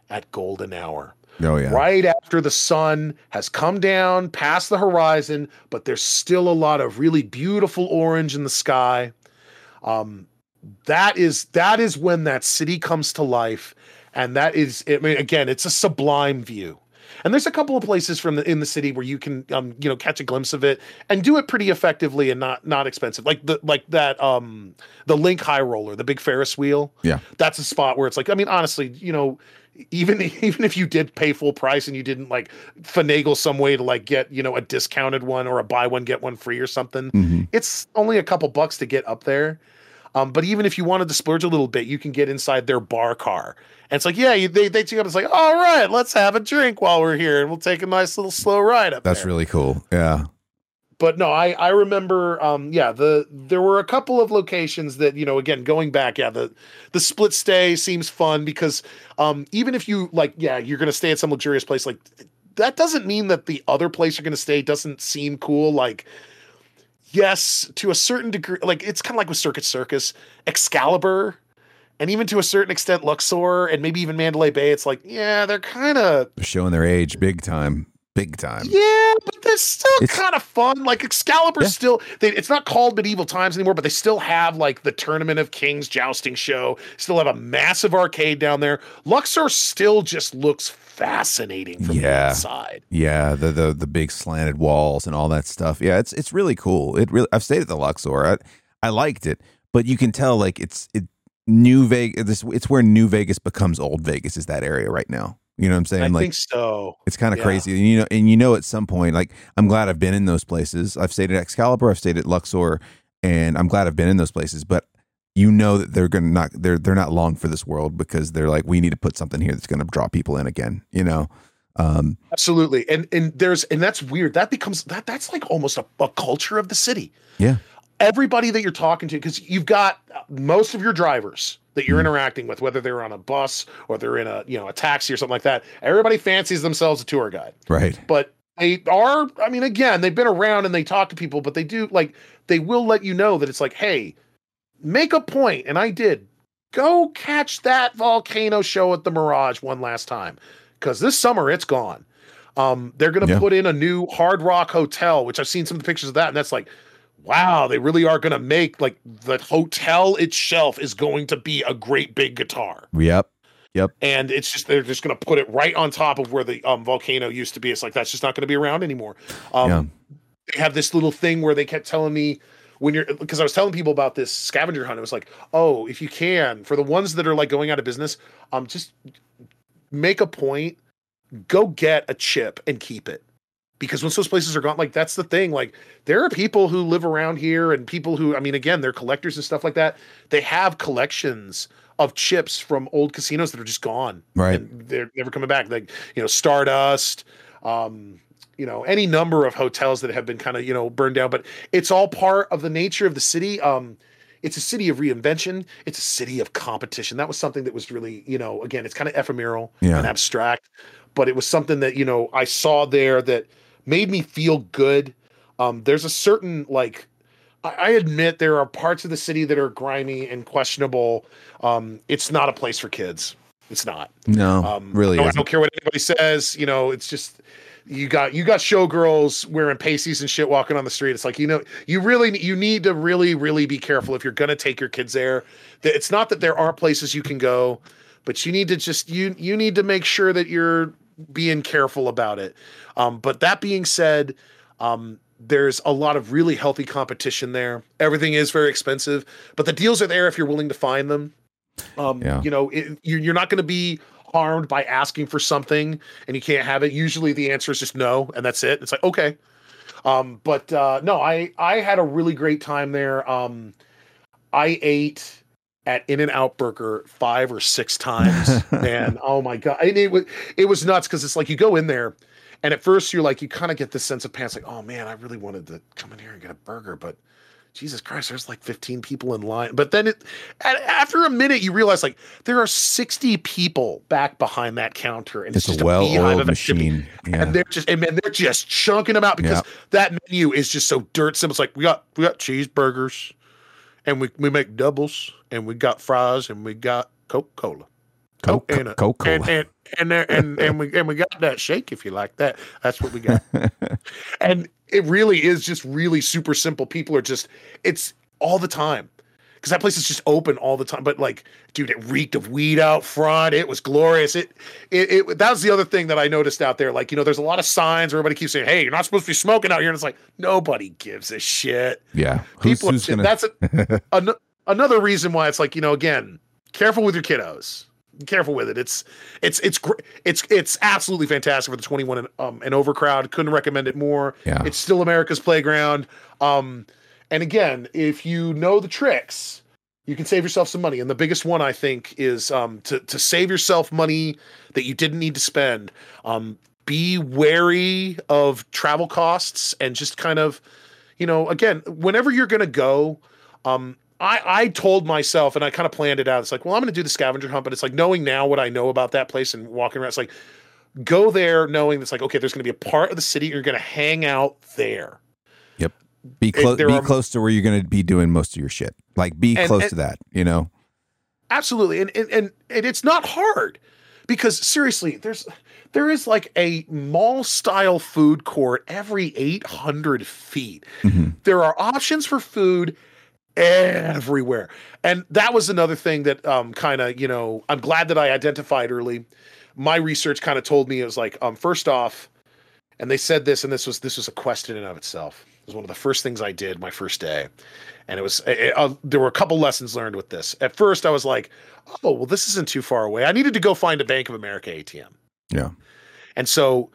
at golden hour Oh yeah. right after the sun has come down past the horizon, but there's still a lot of really beautiful orange in the sky. Um, that is that is when that city comes to life, and that is I mean again, it's a sublime view. And there's a couple of places from the in the city where you can um you know catch a glimpse of it and do it pretty effectively and not not expensive. Like the like that um the LINQ High Roller, the big Ferris wheel. Yeah. That's a spot where it's like I mean honestly, you know, even even if you did pay full price and you didn't like finagle some way to like get you know a discounted one or a buy one get one free or something hmm it's only a couple bucks to get up there Um, but even if you wanted to splurge a little bit, you can get inside their bar car. And it's like, yeah, you, they they take up. It's like, all right, let's have a drink while we're here, and we'll take a nice little slow ride up. That's there. really cool. Yeah. But no, I I remember. Um, yeah, the there were a couple of locations that you know, again, going back, yeah, the the split stay seems fun because um, even if you like, yeah, you're gonna stay at some luxurious place, like that doesn't mean that the other place you're gonna stay doesn't seem cool. Like yes, to a certain degree, like it's kind of like with Circuit Circus, Excalibur, and even to a certain extent Luxor, and maybe even Mandalay Bay. It's like, yeah, they're kind of showing their age big time, big time. Yeah, but they're still kind of fun. Like Excalibur, yeah. still, they, it's not called Medieval Times anymore, but they still have like the Tournament of Kings jousting show. Still have a massive arcade down there. Luxor still just looks fascinating from yeah. the inside. Yeah, the the the big slanted walls and all that stuff. Yeah, it's it's really cool. It really I've stayed at the Luxor. I, I liked it, but you can tell like it's it New Vegas. This it's where New Vegas becomes old Vegas. Is that area right now? You know what I'm saying? I like, think so. It's kind of yeah. crazy. And you know, and you know, at some point, like I'm glad I've been in those places. I've stayed at Excalibur. I've stayed at Luxor, and I'm glad I've been in those places. But you know that they're gonna not they're they're not long for this world because they're like we need to put something here that's gonna draw people in again you know um absolutely and and there's and that's weird that becomes that that's like almost a, a culture of the city yeah everybody that you're talking to because you've got most of your drivers that you're mm interacting with whether they're on a bus or they're in a you know a taxi or something like that everybody fancies themselves a tour guide right but they are i mean again they've been around and they talk to people but they do like they will let you know that it's like hey make a point, and I did. Go catch that volcano show at the Mirage one last time, because this summer it's gone. Um, they're going to yeah. put in a new Hard Rock Hotel, which I've seen some of the pictures of that, and that's like, wow, they really are going to make like the hotel itself is going to be a great big guitar. Yep. Yep. And it's just they're just going to put it right on top of where the um, volcano used to be. It's like that's just not going to be around anymore. Um, yeah. They have this little thing where they kept telling me when you're because I was telling people about this scavenger hunt, it was like, oh, if you can, for the ones that are like going out of business, um, just make a point, go get a chip and keep it. Because once those places are gone, like that's the thing. Like there are people who live around here and people who, I mean, again, they're collectors and stuff like that. They have collections of chips from old casinos that are just gone. Right. they're never coming back. Like, you know, Stardust, um, you know any number of hotels that have been kind of you know burned down but it's all part of the nature of the city um it's a city of reinvention it's a city of competition that was something that was really you know again it's kind of ephemeral yeah. and abstract but it was something that you know i saw there that made me feel good um there's a certain like I admit there are parts of the city that are grimy and questionable. Um, it's not a place for kids. It's not. No, um, really. I don't care what anybody says. You know, it's just you got you got showgirls wearing pasties and shit walking on the street. It's like you know you really you need to really really be careful if you're gonna take your kids there. It's not that there aren't places you can go, but you need to just you you need to make sure that you're being careful about it. Um, but that being said, um, there's a lot of really healthy competition there. Everything is very expensive, but the deals are there if you're willing to find them. Um, yeah. You know, it, you're not going to be harmed by asking for something and you can't have it, usually the answer is just no, and that's it. It's like okay. Um, but uh, no, I I had a really great time there. Um, I ate at In and Out Burger five or six times, and oh my god, and it was it was nuts because it's like you go in there, and at first you're like you kind of get this sense of panic, like oh man, I really wanted to come in here and get a burger, but Jesus Christ, there's like 15 people in line. But then it, after a minute, you realize like there are 60 people back behind that counter, and it's, it's a well-oiled machine, yeah. and they're just and man, they're just chunking them out because that menu is just so dirt simple. It's like we got we got cheeseburgers, and we we make doubles, and we got fries, and we got Coca Cola. Coke, and, uh, Coke, and, and, and, and, and we and we got that shake if you like that. That's what we got. and it really is just really super simple. People are just it's all the time because that place is just open all the time. But like, dude, it reeked of weed out front. It was glorious. It, it, it that was the other thing that I noticed out there. Like, you know, there's a lot of signs where everybody keeps saying, "Hey, you're not supposed to be smoking out here," and it's like nobody gives a shit. Yeah, people. Who's, gonna... That's a, an, another reason why it's like you know, again, careful with your kiddos careful with it. It's it's it's it's it's absolutely fantastic for the 21 and, um, and over crowd. Couldn't recommend it more. Yeah. It's still America's playground. Um, and again, if you know the tricks, You can save yourself some money, and the biggest one I think is um, to to save yourself money that you didn't need to spend. Um, be wary of travel costs and just kind of, you know, again, whenever you're going to go, um, I, I told myself and I kind of planned it out. It's like, well, I'm going to do the scavenger hunt, but it's like knowing now what I know about that place and walking around. It's like, go there knowing it's like, okay, there's going to be a part of the city you're going to hang out there. Be close. Be are, close to where you're going to be doing most of your shit. Like, be and, close and, to that. You know. Absolutely, and, and and and it's not hard because seriously, there's there is like a mall style food court every 800 feet. Mm-hmm. There are options for food everywhere. And that was another thing that um, kind of, you know, I'm glad that I identified early. My research kind of told me it was like, um, first off, and they said this, and this was this was a question in and of itself. It was one of the first things I did my first day, and it was it, uh, there were a couple lessons learned with this. At first, I was like, oh well, this isn't too far away. I needed to go find a Bank of America ATM. Yeah. And so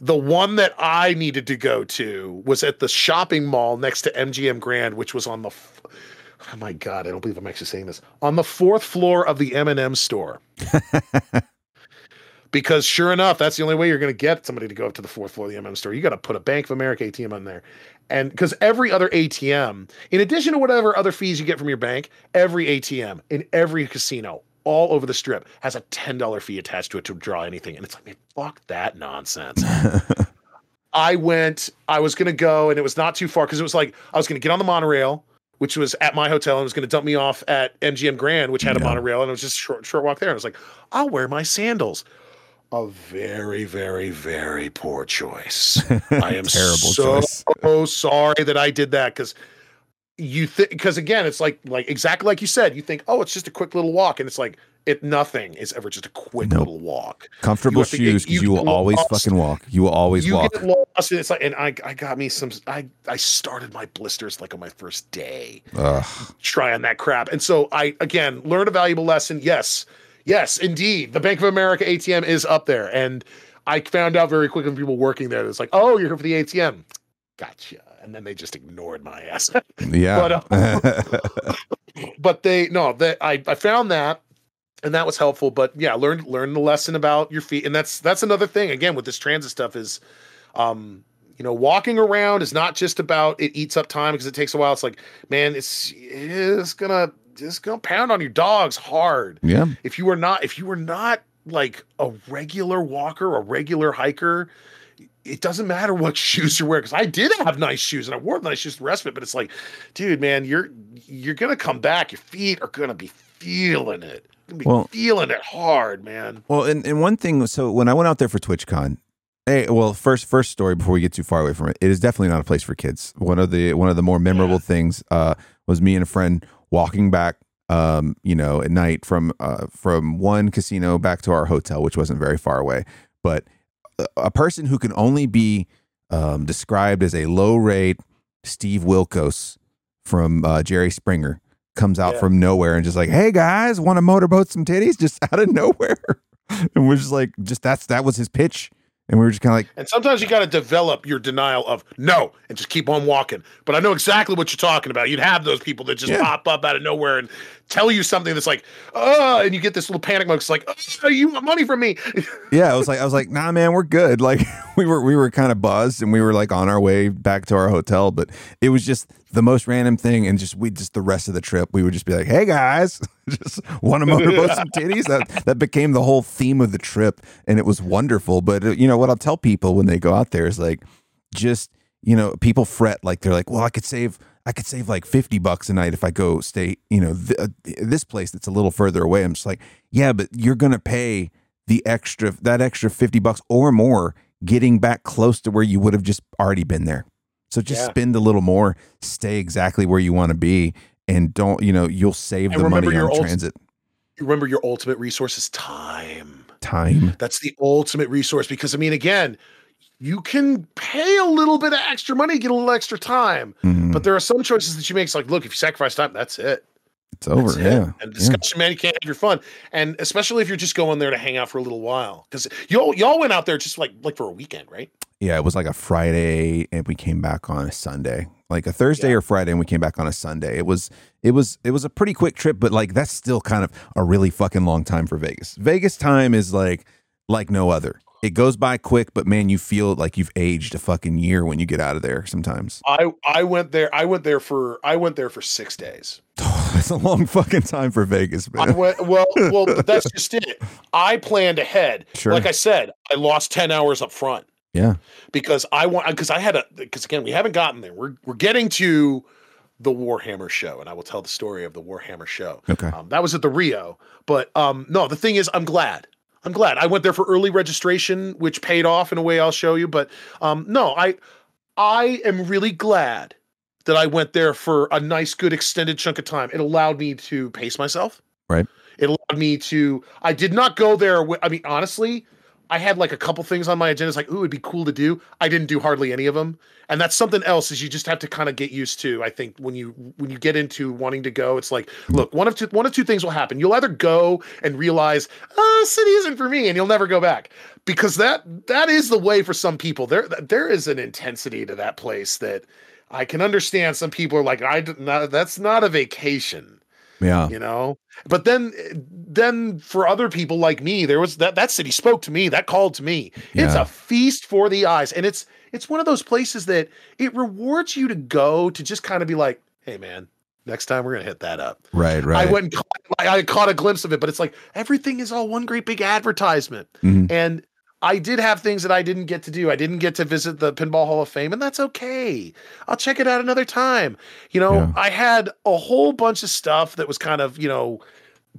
the one that I needed to go to was at the shopping mall next to MGM Grand, which was on the oh my god, I don't believe I'm actually saying this on the fourth floor of the M&M store. because sure enough, that's the only way you're going to get somebody to go up to the fourth floor of the M&M store. You got to put a Bank of America ATM on there, and because every other ATM, in addition to whatever other fees you get from your bank, every ATM in every casino all over the strip has a $10 fee attached to it to draw anything. And it's like, man, fuck that nonsense. I went, I was going to go, and it was not too far because it was like, I was going to get on the monorail, which was at my hotel, and was going to dump me off at MGM Grand, which had yeah. a monorail, and it was just short, short walk there. And I was like, I'll wear my sandals. A very, very, very poor choice. I am terrible so, so sorry that I did that because you think because again it's like like exactly like you said you think oh it's just a quick little walk and it's like it nothing is ever just a quick nope. little walk. Comfortable shoes because you, you will always lost. fucking walk. You will always you walk. get lost and it's like and I, I got me some I I started my blisters like on my first day Ugh. trying that crap. And so I again learned a valuable lesson. Yes. Yes indeed. The Bank of America ATM is up there and I found out very quickly from people working there it's like oh you're here for the ATM gotcha and then they just ignored my ass. yeah. but, uh, but they no, they I I found that and that was helpful. But yeah, learn learn the lesson about your feet, and that's that's another thing again with this transit stuff is, um, you know, walking around is not just about it eats up time because it takes a while. It's like man, it's it's gonna just gonna pound on your dogs hard. Yeah. If you were not if you were not like a regular walker, a regular hiker, it doesn't matter what shoes you're wearing because I did have nice shoes and I wore nice shoes the rest of it. But it's like, dude, man, you're you're gonna come back. Your feet are gonna be feeling it. Gonna be well, feeling it hard, man. Well, and, and one thing, so when I went out there for TwitchCon, hey, well, first first story before we get too far away from it, it is definitely not a place for kids. One of the one of the more memorable yeah. things uh, was me and a friend walking back um, you know, at night from uh, from one casino back to our hotel, which wasn't very far away. But a person who can only be um, described as a low rate Steve Wilkos from uh, Jerry Springer comes out yeah. from nowhere and just like, hey guys, want to motorboat some titties? Just out of nowhere. and we're just like, just that's that was his pitch. And we were just kind of like, and sometimes you got to develop your denial of no and just keep on walking. But I know exactly what you're talking about. You'd have those people that just yeah. pop up out of nowhere and tell you something that's like, oh, and you get this little panic mode. It's like, oh, you want money from me? yeah, I was like, I was like, nah, man, we're good. Like we were, we were kind of buzzed and we were like on our way back to our hotel, but it was just the most random thing. And just we just the rest of the trip, we would just be like, hey guys, just want to motorboat some titties. That that became the whole theme of the trip, and it was wonderful. But uh, you know what I'll tell people when they go out there is like, just you know, people fret like they're like, well, I could save I could save like 50 bucks a night if I go stay, you know, th- uh, this place that's a little further away. I'm just like, yeah, but you're going to pay the extra, that extra 50 bucks or more getting back close to where you would have just already been there. So just yeah. spend a little more, stay exactly where you want to be, and don't, you know, you'll save and the money on ult- transit. Remember, your ultimate resource is time. Time. That's the ultimate resource because, I mean, again, you can pay a little bit of extra money, get a little extra time. Mm-hmm. But there are some choices that you make. It's like, look, if you sacrifice time, that's it. It's over. That's yeah. It. And discussion, yeah. man, you can't have your fun. And especially if you're just going there to hang out for a little while. Because y'all y'all went out there just like like for a weekend, right? Yeah, it was like a Friday, and we came back on a Sunday, like a Thursday Yeah. or Friday, and we came back on a Sunday. It was it was it was a pretty quick trip, but like that's still kind of a really fucking long time for Vegas. Vegas time is like like no other. It goes by quick, but man, you feel like you've aged a fucking year when you get out of there. Sometimes I I went there. I went there for I went there for six days. that's a long fucking time for Vegas, man. I went well. Well, but that's just it. I planned ahead. Sure. Like I said, I lost ten hours up front Yeah, because I want because I had a because again we haven't gotten there. We're we're getting to the Warhammer show, and I will tell the story of the Warhammer show. okay, Um, that was at the Rio, but um, no, the thing is, I'm glad. I'm glad I went there for early registration, which paid off in a way I'll show you. But um, no, I I am really glad that I went there for a nice, good extended chunk of time. It allowed me to pace myself. Right. It allowed me to. I did not go there. With, I mean, honestly, I had like a couple things on my agenda. It's like, ooh, it'd be cool to do. I didn't do hardly any of them, and that's something else. Is you just have to kind of get used to. I think when you when you get into wanting to go, it's like, look, one of two one of two things will happen. You'll either go and realize, oh, city isn't for me, and you'll never go back because that that is the way for some people. There there is an intensity to that place that I can understand. Some people are like, I that's not a vacation yeah, you know? But then then for other people like me there was that that city spoke to me that called to me. It's a feast for the eyes and it's it's one of those places that it rewards you to go to just kind of be like hey man next time we're gonna hit that up. Right, right. i went and caught, I, caught a glimpse of it but it's like everything is all one great big advertisement. Mhm. and I did have things that I didn't get to do. I didn't get to visit the Pinball Hall of Fame, and that's okay. I'll check it out another time. You know, Yeah. I had a whole bunch of stuff that was kind of, you know,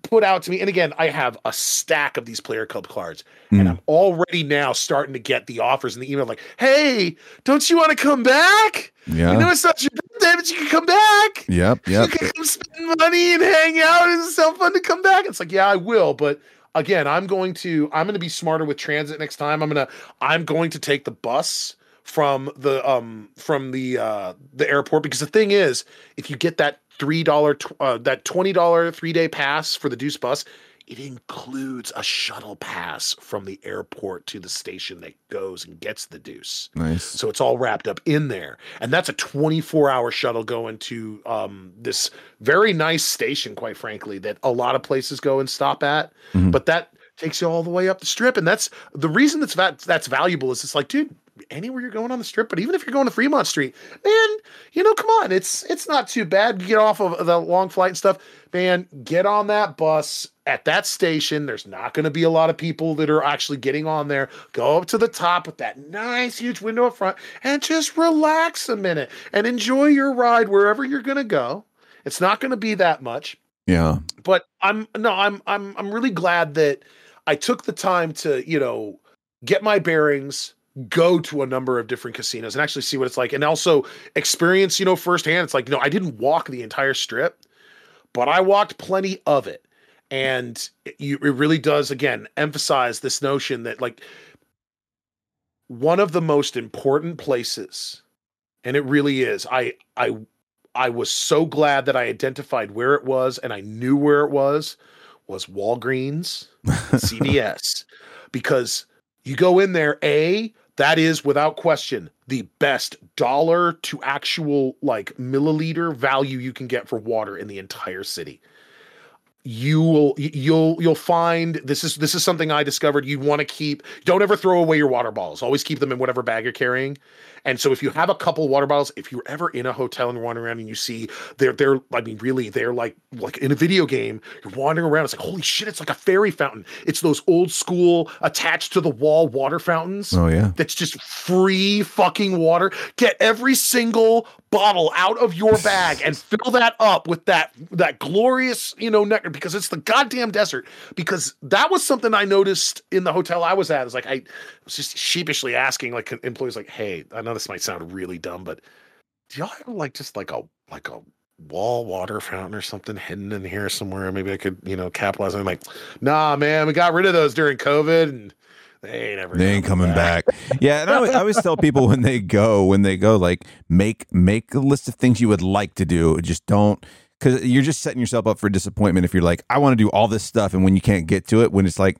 put out to me. And again, I have a stack of these player club cards, and Mm. I'm already now starting to get the offers in the email like, hey, don't you want to come back? Yeah. You know, it's not your birthday, but you can come back. yep. Yep. You can come spend money and hang out. and It's so fun to come back. It's like, yeah, I will. But again, I'm going to I'm going to be smarter with transit next time. I'm gonna I'm going to take the bus from the um from the uh the airport because the thing is, if you get that three dollar uh, that twenty dollar three day pass for the Deuce bus. It includes a shuttle pass from the airport to the station that goes and gets the deuce. Nice. So it's all wrapped up in there. And that's a 24 hour shuttle going to um, this very nice station, quite frankly, that a lot of places go and stop at. Mhm. But that takes you all the way up the strip. And that's the reason that's va- that's valuable is it's like, dude, anywhere you're going on the strip, but even if you're going to Fremont Street, man, you know, come on, it's it's not too bad. You get off of the long flight and stuff, man, get on that bus at that station. There's not going to be a lot of people that are actually getting on there. Go up to the top with that nice huge window up front and just relax a minute and enjoy your ride wherever you're going to go. It's not going to be that much Yeah. but I'm no, I'm I'm I'm really glad that I took the time to, you know, get my bearings, go to a number of different casinos and actually see what it's like and also experience, you know, firsthand. It's like, you know, I didn't walk the entire strip, but I walked plenty of it. And it, you, it really does again emphasize this notion that like one of the most important places and it really is. I I I was so glad that I identified where it was and I knew where it was was Walgreens, CVS, because you go in there, A, that is without question the best dollar to actual like milliliter value you can get for water in the entire city. You will you'll you'll find this is this is something I discovered you want to keep don't ever throw away your water bottles. Always keep them in whatever bag you're carrying. And so if you have a couple water bottles, if you're ever in a hotel and you're wandering around and you see they're they're I mean really they're like like in a video game, you're wandering around, it's like holy shit, it's like a fairy fountain. It's those old school attached to the wall water fountains Oh yeah. that's just free fucking water. Get every single bottle out of your bag and fill that up with that that glorious, you know, nectar because it's the goddamn desert. Because that was something I noticed in the hotel I was at. It's like I was just sheepishly asking like employees like, "Hey, I know this might sound really dumb, but do y'all have like just like a like a wall water fountain or something hidden in here somewhere? Maybe I could, you know, capitalize on like, nah, man, we got rid of those during COVID and they ain't ever They ain't coming back. Yeah, and I, always- I always tell people when they go, when they go, like make make a list of things you would like to do. Just don't because you're just setting yourself up for disappointment if you're like, I want to do all this stuff, and when you can't get to it, when it's like,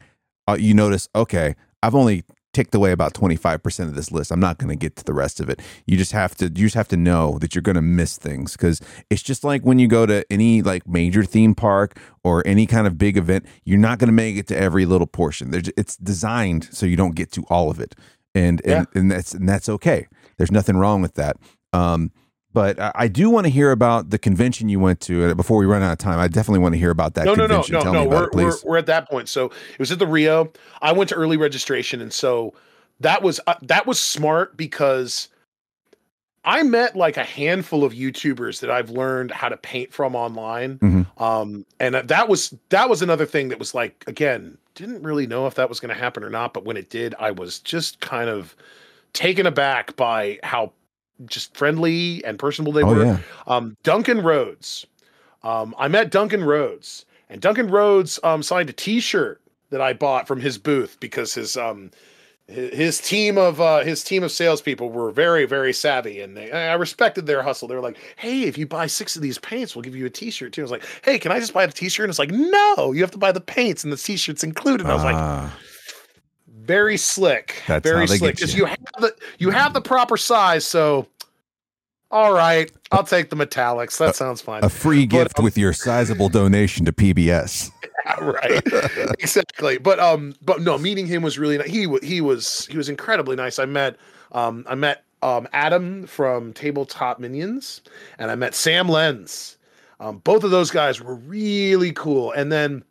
uh, you notice, okay, I've only take away about 25% of this list. I'm not going to get to the rest of it. You just have to you just have to know that you're going to miss things cuz it's just like when you go to any like major theme park or any kind of big event, you're not going to make it to every little portion. There's, it's designed so you don't get to all of it. And and, yeah. and that's and that's okay. There's nothing wrong with that. Um but I do want to hear about the convention you went to. Uh, before we run out of time, I definitely want to hear about that. No, convention. no, no, Tell no, no. We're, it, we're, we're at that point. So it was at the Rio. I went to early registration, and so that was uh, that was smart because I met like a handful of YouTubers that I've learned how to paint from online. Mm-hmm. Um, and that was that was another thing that was like again didn't really know if that was going to happen or not, but when it did, I was just kind of taken aback by how just friendly and personable they oh, were. Yeah. Um, Duncan Rhodes. Um, I met Duncan Rhodes, and Duncan Rhodes um, signed a T-shirt that I bought from his booth because his um his team of uh, his team of salespeople were very very savvy, and they I respected their hustle. They were like, "Hey, if you buy six of these paints, we'll give you a T-shirt too." I was like, "Hey, can I just buy the T-shirt?" And it's like, "No, you have to buy the paints, and the T-shirt's included." And I was like ah very slick. That's very slick. Because you. you have the you have the proper size, so all right, I'll take the metallics. That sounds fine. A free gift but, um, with your sizable donation to PBS. Yeah, right. exactly. But um, but no, meeting him was really nice. He he was he was incredibly nice. I met um I met um Adam from Tabletop Minions, and I met Sam Lenz. Um, both of those guys were really cool. And then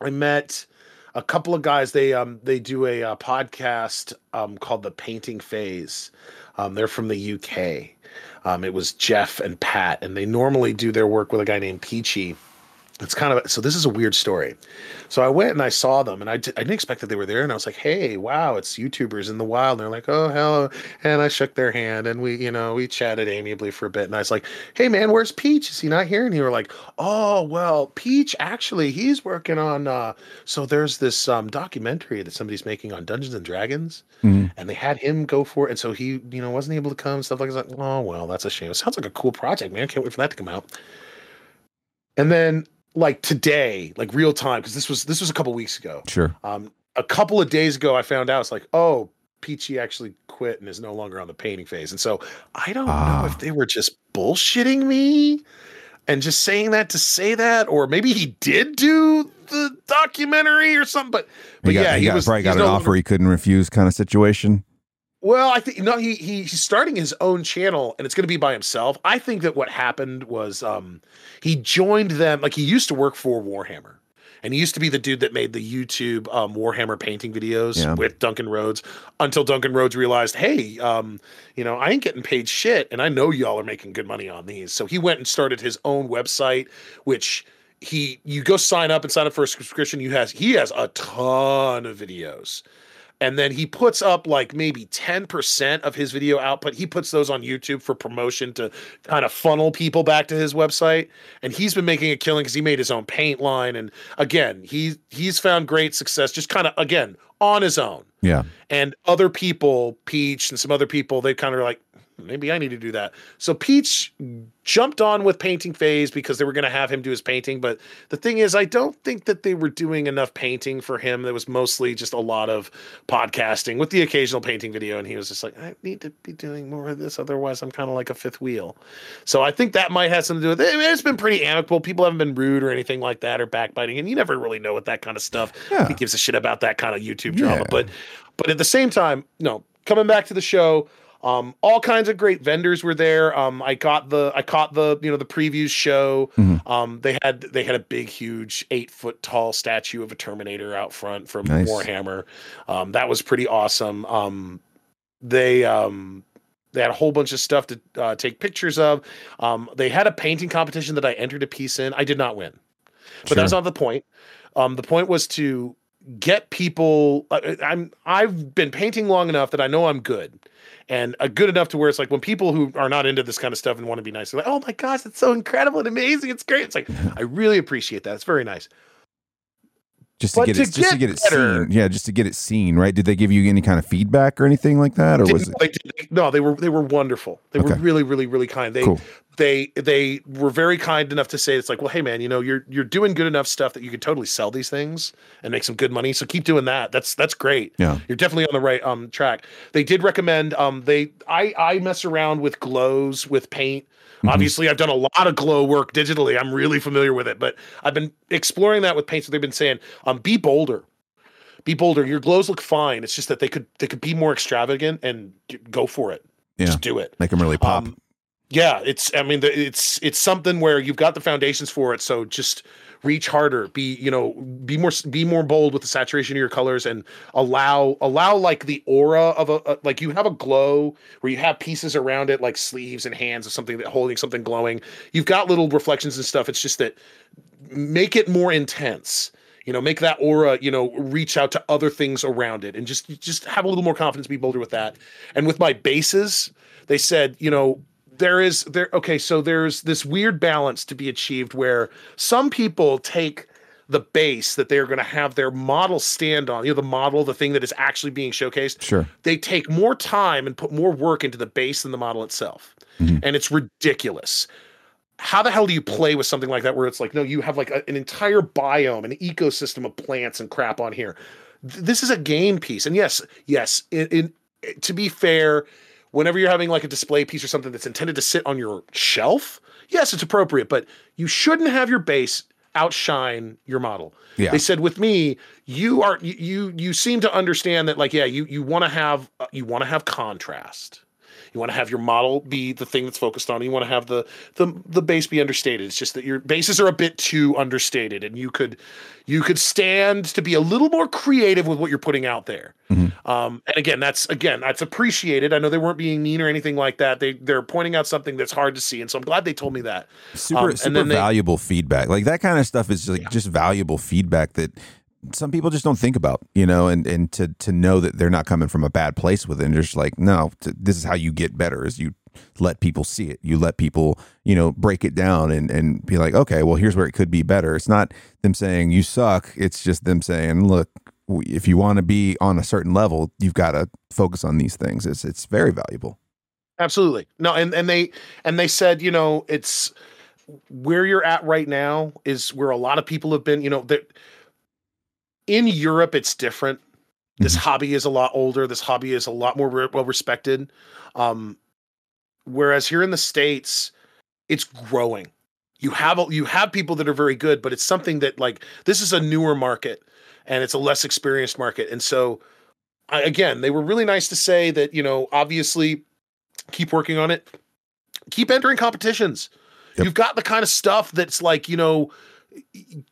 I met a couple of guys. They um they do a, a uh, podcast um called the Painting Phase. Um, they're from the UK. Um, it was Jeff and Pat, and they normally do their work with a guy named Peachy it's kind of so this is a weird story. So i went and i saw them and I d- I didn't expect that they were there and i was like hey wow it's youtubers in the wild. And they're like oh hello and i shook their hand and we you know we chatted amiably for a bit and i was like hey man where's peach? Is he not here? And he were like oh well peach actually he's working on uh so there's this um documentary that somebody's making on dungeons and dragons mm-hmm. and they had him go for it and so he you know wasn't able to come stuff like that. Oh well that's a shame. It sounds like a cool project man. Can't wait for that to come out. And then like today, like real time, because this was this was a couple weeks ago. Sure. Um, a couple of days ago, I found out it's like, oh, Peachy actually quit and is no longer on the painting phase, and so I don't ah. know if they were just bullshitting me and just saying that to say that, or maybe he did do the documentary or something. But but got, yeah, he, he got, was probably got an no offer longer, he couldn't refuse, kind of situation. Well, I think no, he, he he's starting his own channel and it's going to be by himself. I think that what happened was um he joined them like he used to work for Warhammer. And he used to be the dude that made the YouTube um, Warhammer painting videos yeah. with Duncan Rhodes until Duncan Rhodes realized, hey, um, you know, I ain't getting paid shit, and I know y'all are making good money on these. So he went and started his own website, which he you go sign up and sign up for a subscription. You has he has a ton of videos and then he puts up like maybe 10% of his video output. He puts those on youtube for promotion to kind of funnel people back to his website. And he's been making a killing because he made his own paint line. And again he he's found great success just kind of again on his own. Yeah. And other people peach and some other people they kind of like maybe I need to do that. So Peach jumped on with painting phase because they were going to have him do his painting. But the thing is, I don't think that they were doing enough painting for him. There was mostly just a lot of podcasting with the occasional painting video. And he was just like, I need to be doing more of this. Otherwise, I'm kind of like a fifth wheel. So I think that might have something to do with it. It's been pretty amicable. People haven't been rude or anything like that or backbiting. And you never really know what that kind of stuff. Yeah. He gives a shit about that kind of YouTube drama. Yeah. But but at the same time, no, coming back to the show, um, all kinds of great vendors were there. Um, I got the I caught the you know the previews show. Mm-hmm. Um, they had they had a big, huge, eight foot tall statue of a Terminator out front from nice. Warhammer. Um, that was pretty awesome. Um, they um, they had a whole bunch of stuff to uh, take pictures of. Um, they had a painting competition that I entered a piece in. I did not win, but sure. that's not the point. Um, the point was to get people. I, I'm I've been painting long enough that I know I'm good and good enough to where it's like when people who are not into this kind of stuff and want to be nice, they're like, "Oh my gosh, it's so incredible and amazing! It's great!" It's like I really appreciate that. It's very nice. Just to, get, to it, just to get it better, seen, yeah, just to get it seen, right? Did they give you any kind of feedback or anything like that, or was it? no, they were they were wonderful. They okay. were really, really, really kind. They cool. they they were very kind enough to say it's like, well, hey man, you know, you're you're doing good enough stuff that you could totally sell these things and make some good money. So keep doing that. That's that's great. Yeah. You're definitely on the right um track. They did recommend um they I I mess around with glows with paint. Mhm. Obviously, I've done a lot of glow work digitally. I'm really familiar with it, but I've been exploring that with paints So they've been saying, um, be bolder. Be bolder. Your glows look fine. It's just that they could they could be more extravagant and go for it. Yeah. Just do it. Make them really pop. Um, yeah, it's. I mean, the, it's it's something where you've got the foundations for it. So just reach harder. Be you know be more be more bold with the saturation of your colors and allow allow like the aura of a, a like you have a glow where you have pieces around it like sleeves and hands of something that holding something glowing. You've got little reflections and stuff. It's just that make it more intense you know make that aura you know reach out to other things around it and just just have a little more confidence be bolder with that and with my bases they said you know there is there okay so there's this weird balance to be achieved where some people take the base that they're going to have their model stand on you know the model the thing that is actually being showcased Sure. they take more time and put more work into the base than the model itself. Mhm. And it's ridiculous. How the hell do you play with something like that where it's like, no, you have like a- an entire biome, an ecosystem of plants and crap on here? Th- This is a game piece. And yes, yes, in, in to be fair, whenever you're having like a display piece or something that's intended to sit on your shelf, yes, it's appropriate, but you shouldn't have your base outshine your model. Yeah. They said with me, you are you you, seem to understand that like yeah, you you want to have uh, you want to have contrast. You want to have your model be the thing that's focused on. You want to have the the the base be understated. It's just that your bases are a bit too understated, and you could you could stand to be a little more creative with what you're putting out there. Mhm. Um, and again, that's again that's appreciated. I know they weren't being mean or anything like that. They they're pointing out something that's hard to see, and so I'm glad they told me that. super Um, super then they- valuable feedback like that kind of stuff is like Yeah. just valuable feedback that some people just don't think about you know and and to to know that they're not coming from a bad place with it. And just like no t- this is how you get better is you let people see it. You let people you know break it down and and be like okay well here's where it could be better. It's not them saying you suck. It's just them saying look if you want to be on a certain level you've got to focus on these things. It's it's very valuable. Absolutely. No, and and they and they said, you know, it's where you're at right now is where a lot of people have been, you know, that in Europe it's different. This hobby is a lot older. This hobby is a lot more re- well respected. Um whereas here in the states it's growing. You have a- you have people that are very good, but it's something that like this is a newer market and it's a less experienced market. And so I, again, they were really nice to say that, you know, obviously keep working on it keep entering competitions Yep. you've got the kind of stuff that's like you know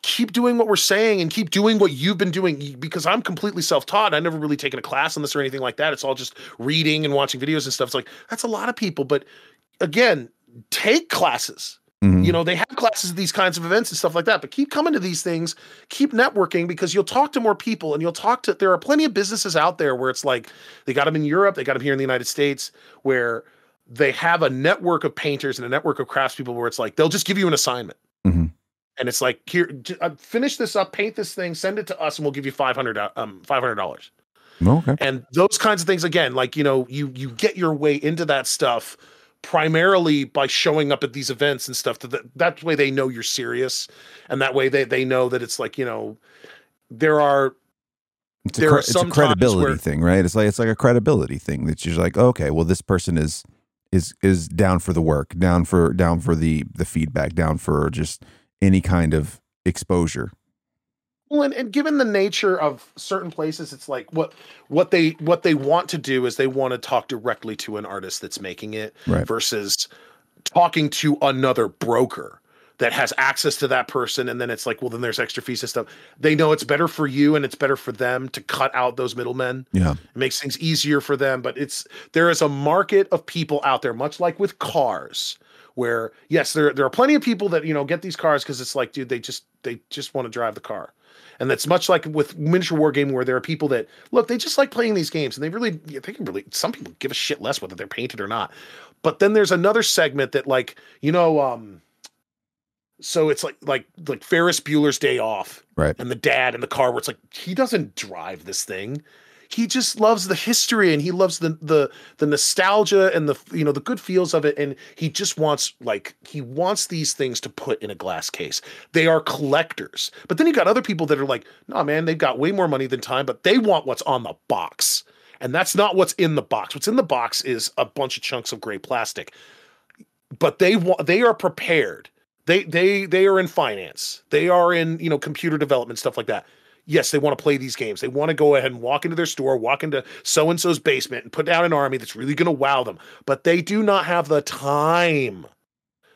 keep doing what we're saying and keep doing what you've been doing because i'm completely self-taught. I've never really taken a class on this or anything like that. It's all just reading and watching videos and stuff. It's like that's a lot of people but again take classes. Mhm. you know they have classes at these kinds of events and stuff like that but keep coming to these things keep networking because you'll talk to more people and you'll talk to there are plenty of businesses out there where it's like they got them in europe they got them here in the united states where they have a network of painters and a network of craftspeople where it's like they'll just give you an assignment. Mhm. And it's like here uh, finish this up paint this thing send it to us and we'll give you 500 uh, um $500 okay and those kinds of things again like you know you you get your way into that stuff primarily by showing up at these events and stuff that that, way they know you're serious and that way they they know that it's like you know there are It's a, There cre- are it's a credibility where- thing, right? It's like it's like a credibility thing that you're like, okay, well, this person is is is down for the work, down for down for the the feedback, down for just any kind of exposure. Well, and, and given the nature of certain places, it's like what what they what they want to do is they want to talk directly to an artist that's making it Right. versus talking to another broker that has access to that person and then it's like well then there's extra fees and stuff they know it's better for you and it's better for them to cut out those middlemen Yeah. it makes things easier for them but it's there is a market of people out there much like with cars where yes there there are plenty of people that you know get these cars because it's like dude they just they just want to drive the car. And that's much like with miniature war gaming where there are people that look they just like playing these games and they really they can really some people give a shit less whether they're painted or not. But then there's another segment that like you know um so it's like like like Ferris Bueller's Day Off Right. and the dad in the car where it's like he doesn't drive this thing he just loves the history and he loves the the the nostalgia and the you know the good feels of it. And he just wants like he wants these things to put in a glass case. They are collectors. But then you got other people that are like no man they've got way more money than time but they want what's on the box. And that's not what's in the box. What's in the box is a bunch of chunks of gray plastic. But they want they are prepared. They they they are in finance. They are in you know computer development stuff like that yes, they want to play these games. They want to go ahead and walk into their store, walk into so and so's basement and put down an army that's really going to wow them. But they do not have the time.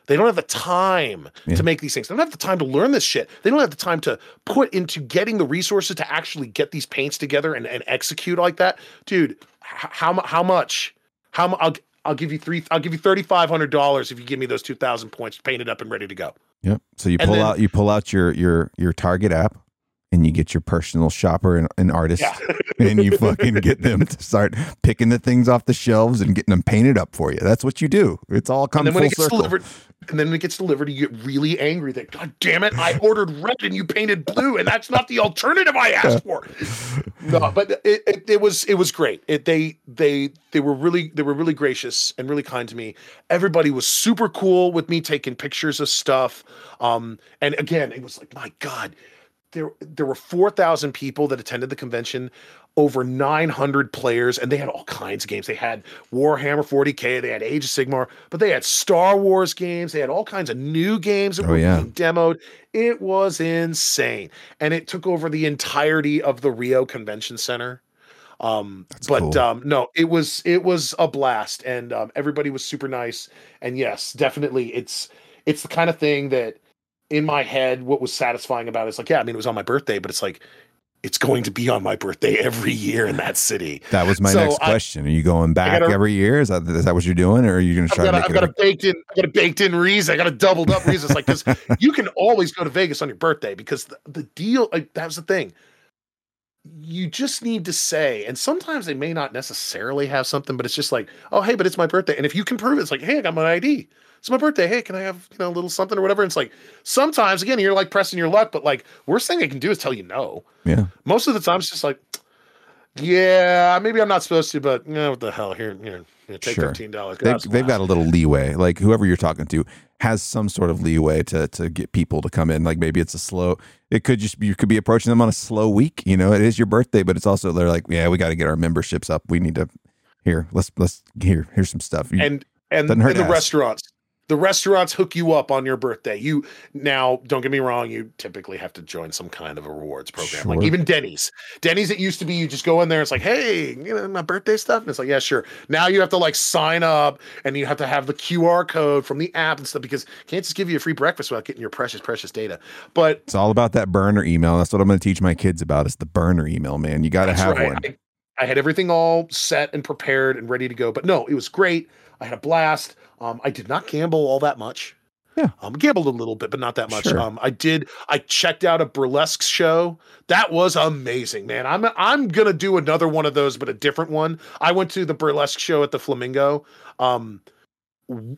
They don't have the time yeah. to make these things. They don't have the time to learn this shit. They don't have the time to put into getting the resources to actually get these paints together and, and execute like that. Dude, how how much? How I'll I'll give you three. I'll give you thirty five hundred dollars if you give me those two thousand points painted up and ready to go. Yep. So you pull then, out you pull out your your your target app and you get your personal shopper and, and artist yeah. and you fucking get them to start picking the things off the shelves and getting them painted up for you. That's what you do. It's all coming full circle. Delivered, and then when it gets delivered, you get really angry that God damn it, I ordered red and you painted blue, and that's not the alternative I asked for. No, but it, it, it was it was great. It, they they they were really they were really gracious and really kind to me. Everybody was super cool with me taking pictures of stuff. Um, and again, it was like, my God, there there were 4,000 people that attended the convention, over 900 players, and they had all kinds of games. They had Warhammer 40K, they had Age of Sigmar, but they had Star Wars games, they had all kinds of new games that oh, were yeah. being demoed. It was insane. And it took over the entirety of the Rio Convention Center. Um, That's but cool. um, no, it was it was a blast, and um, everybody was super nice. And yes, definitely, it's it's the kind of thing that in my head, what was satisfying about it is like, yeah, I mean, it was on my birthday, but it's like, it's going to be on my birthday every year in that city. That was my so next question. Are you going back gotta, every year? Is that is that what you're doing, or are you going to try? Got, to I've got a baked in. I got a baked in reason. I got a doubled up reason. It's like because you can always go to Vegas on your birthday because the, the deal. Like, that was the thing. You just need to say, and sometimes they may not necessarily have something, but it's just like, oh hey, but it's my birthday, and if you can prove it, it's like, hey, I got my ID it's my birthday. Hey, can I have you know a little something or whatever? And it's like sometimes again you're like pressing your luck, but like worst thing I can do is tell you no. Yeah. Most of the time it's just like, yeah, maybe I'm not supposed to, but you know, what the hell? Here, here, here take sure. fifteen dollars. They, they've got a little leeway. Like whoever you're talking to has some sort of leeway to to get people to come in. Like maybe it's a slow. It could just you could be approaching them on a slow week. You know, it is your birthday, but it's also they're like, yeah, we got to get our memberships up. We need to here. Let's let's here. Here's some stuff. You, and and in the restaurants the restaurants hook you up on your birthday. You now, don't get me wrong, you typically have to join some kind of a rewards program. Sure. Like even Denny's. Denny's it used to be you just go in there, it's like, hey, you know, my birthday stuff. And it's like, yeah, sure. Now you have to like sign up and you have to have the QR code from the app and stuff because can't just give you a free breakfast without getting your precious, precious data. But it's all about that burner email. That's what I'm gonna teach my kids about. It's the burner email, man. You gotta have right. one. I, I had everything all set and prepared and ready to go. But no, it was great. I had a blast. Um, I did not gamble all that much. Yeah. Um, gambled a little bit, but not that much. Sure. Um, I did. I checked out a burlesque show. That was amazing, man. I'm I'm gonna do another one of those, but a different one. I went to the burlesque show at the Flamingo. Um,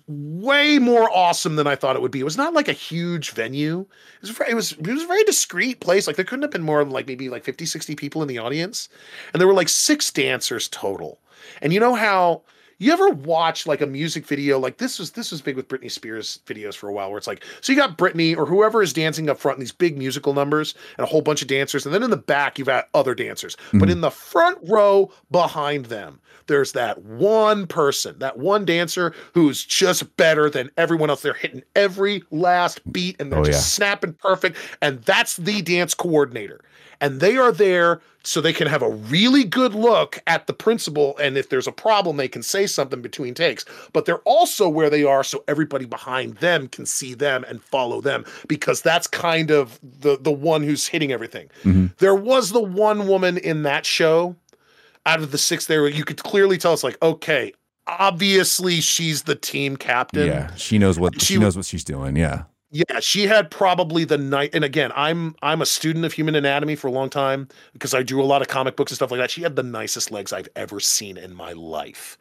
way more awesome than I thought it would be. It was not like a huge venue. It was it was it was a very discreet place. Like there couldn't have been more than like maybe like 50, 60 people in the audience. And there were like six dancers total. And you know how you ever watch like a music video like this was this was big with Britney Spears videos for a while where it's like so you got Britney or whoever is dancing up front in these big musical numbers and a whole bunch of dancers and then in the back you've got other dancers mm-hmm. but in the front row behind them there's that one person that one dancer who's just better than everyone else they're hitting every last beat and they're oh, just yeah. snapping perfect and that's the dance coordinator and they are there so they can have a really good look at the principal and if there's a problem they can say something between takes. But they're also where they are so everybody behind them can see them and follow them because that's kind of the the one who's hitting everything. Mm-hmm. there was the one woman in that show. Out of the six there you could clearly tell it's like okay obviously she's the team captain. Yeah she knows what she, she knows what she's doing yeah yeah, she had probably the night. And again, I'm I'm a student of human anatomy for a long time because I drew a lot of comic books and stuff like that. She had the nicest legs I've ever seen in my life,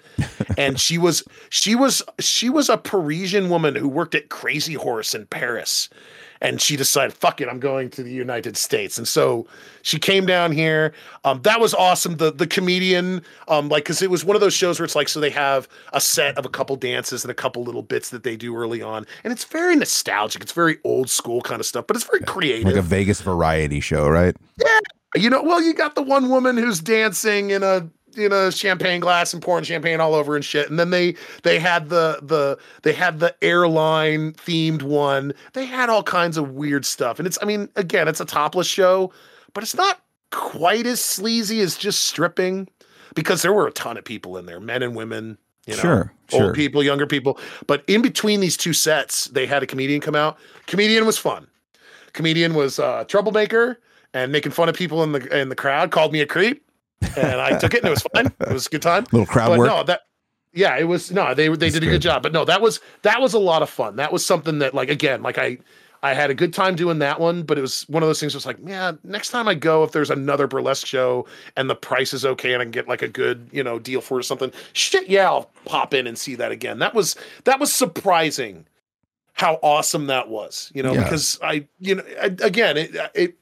and she was she was she was a Parisian woman who worked at Crazy Horse in Paris, and she decided, fuck it, I'm going to the United States. And so she came down here. Um, that was awesome. The the comedian, um, like, because it was one of those shows where it's like, so they have a set of a couple dances and a couple little bits that they do early on, and it's very nostalgic. It's very old school kind of stuff, but it's very creative, like a Vegas variety show, right? Yeah, you know, well, you got the one woman who's dancing in a in a champagne glass and pouring champagne all over and shit. And then they they had the the they had the airline themed one. They had all kinds of weird stuff. And it's I mean, again, it's a topless show, but it's not quite as sleazy as just stripping because there were a ton of people in there, men and women, you know, sure, old sure. people, younger people. But in between these two sets, they had a comedian come out. Comedian was fun. Comedian was uh troublemaker and making fun of people in the in the crowd, called me a creep and I took it and it was fine. It was a good time. A Little crowd but work. No, that yeah, it was no, they they That's did a good. good job. But no, that was that was a lot of fun. That was something that like again, like I I had a good time doing that one, but it was one of those things was like, yeah, next time I go, if there's another burlesque show and the price is okay and I can get like a good, you know, deal for it or something, shit, yeah, I'll pop in and see that again. That was that was surprising how awesome that was, you know, Yeah. because I, you know, I, again, it, it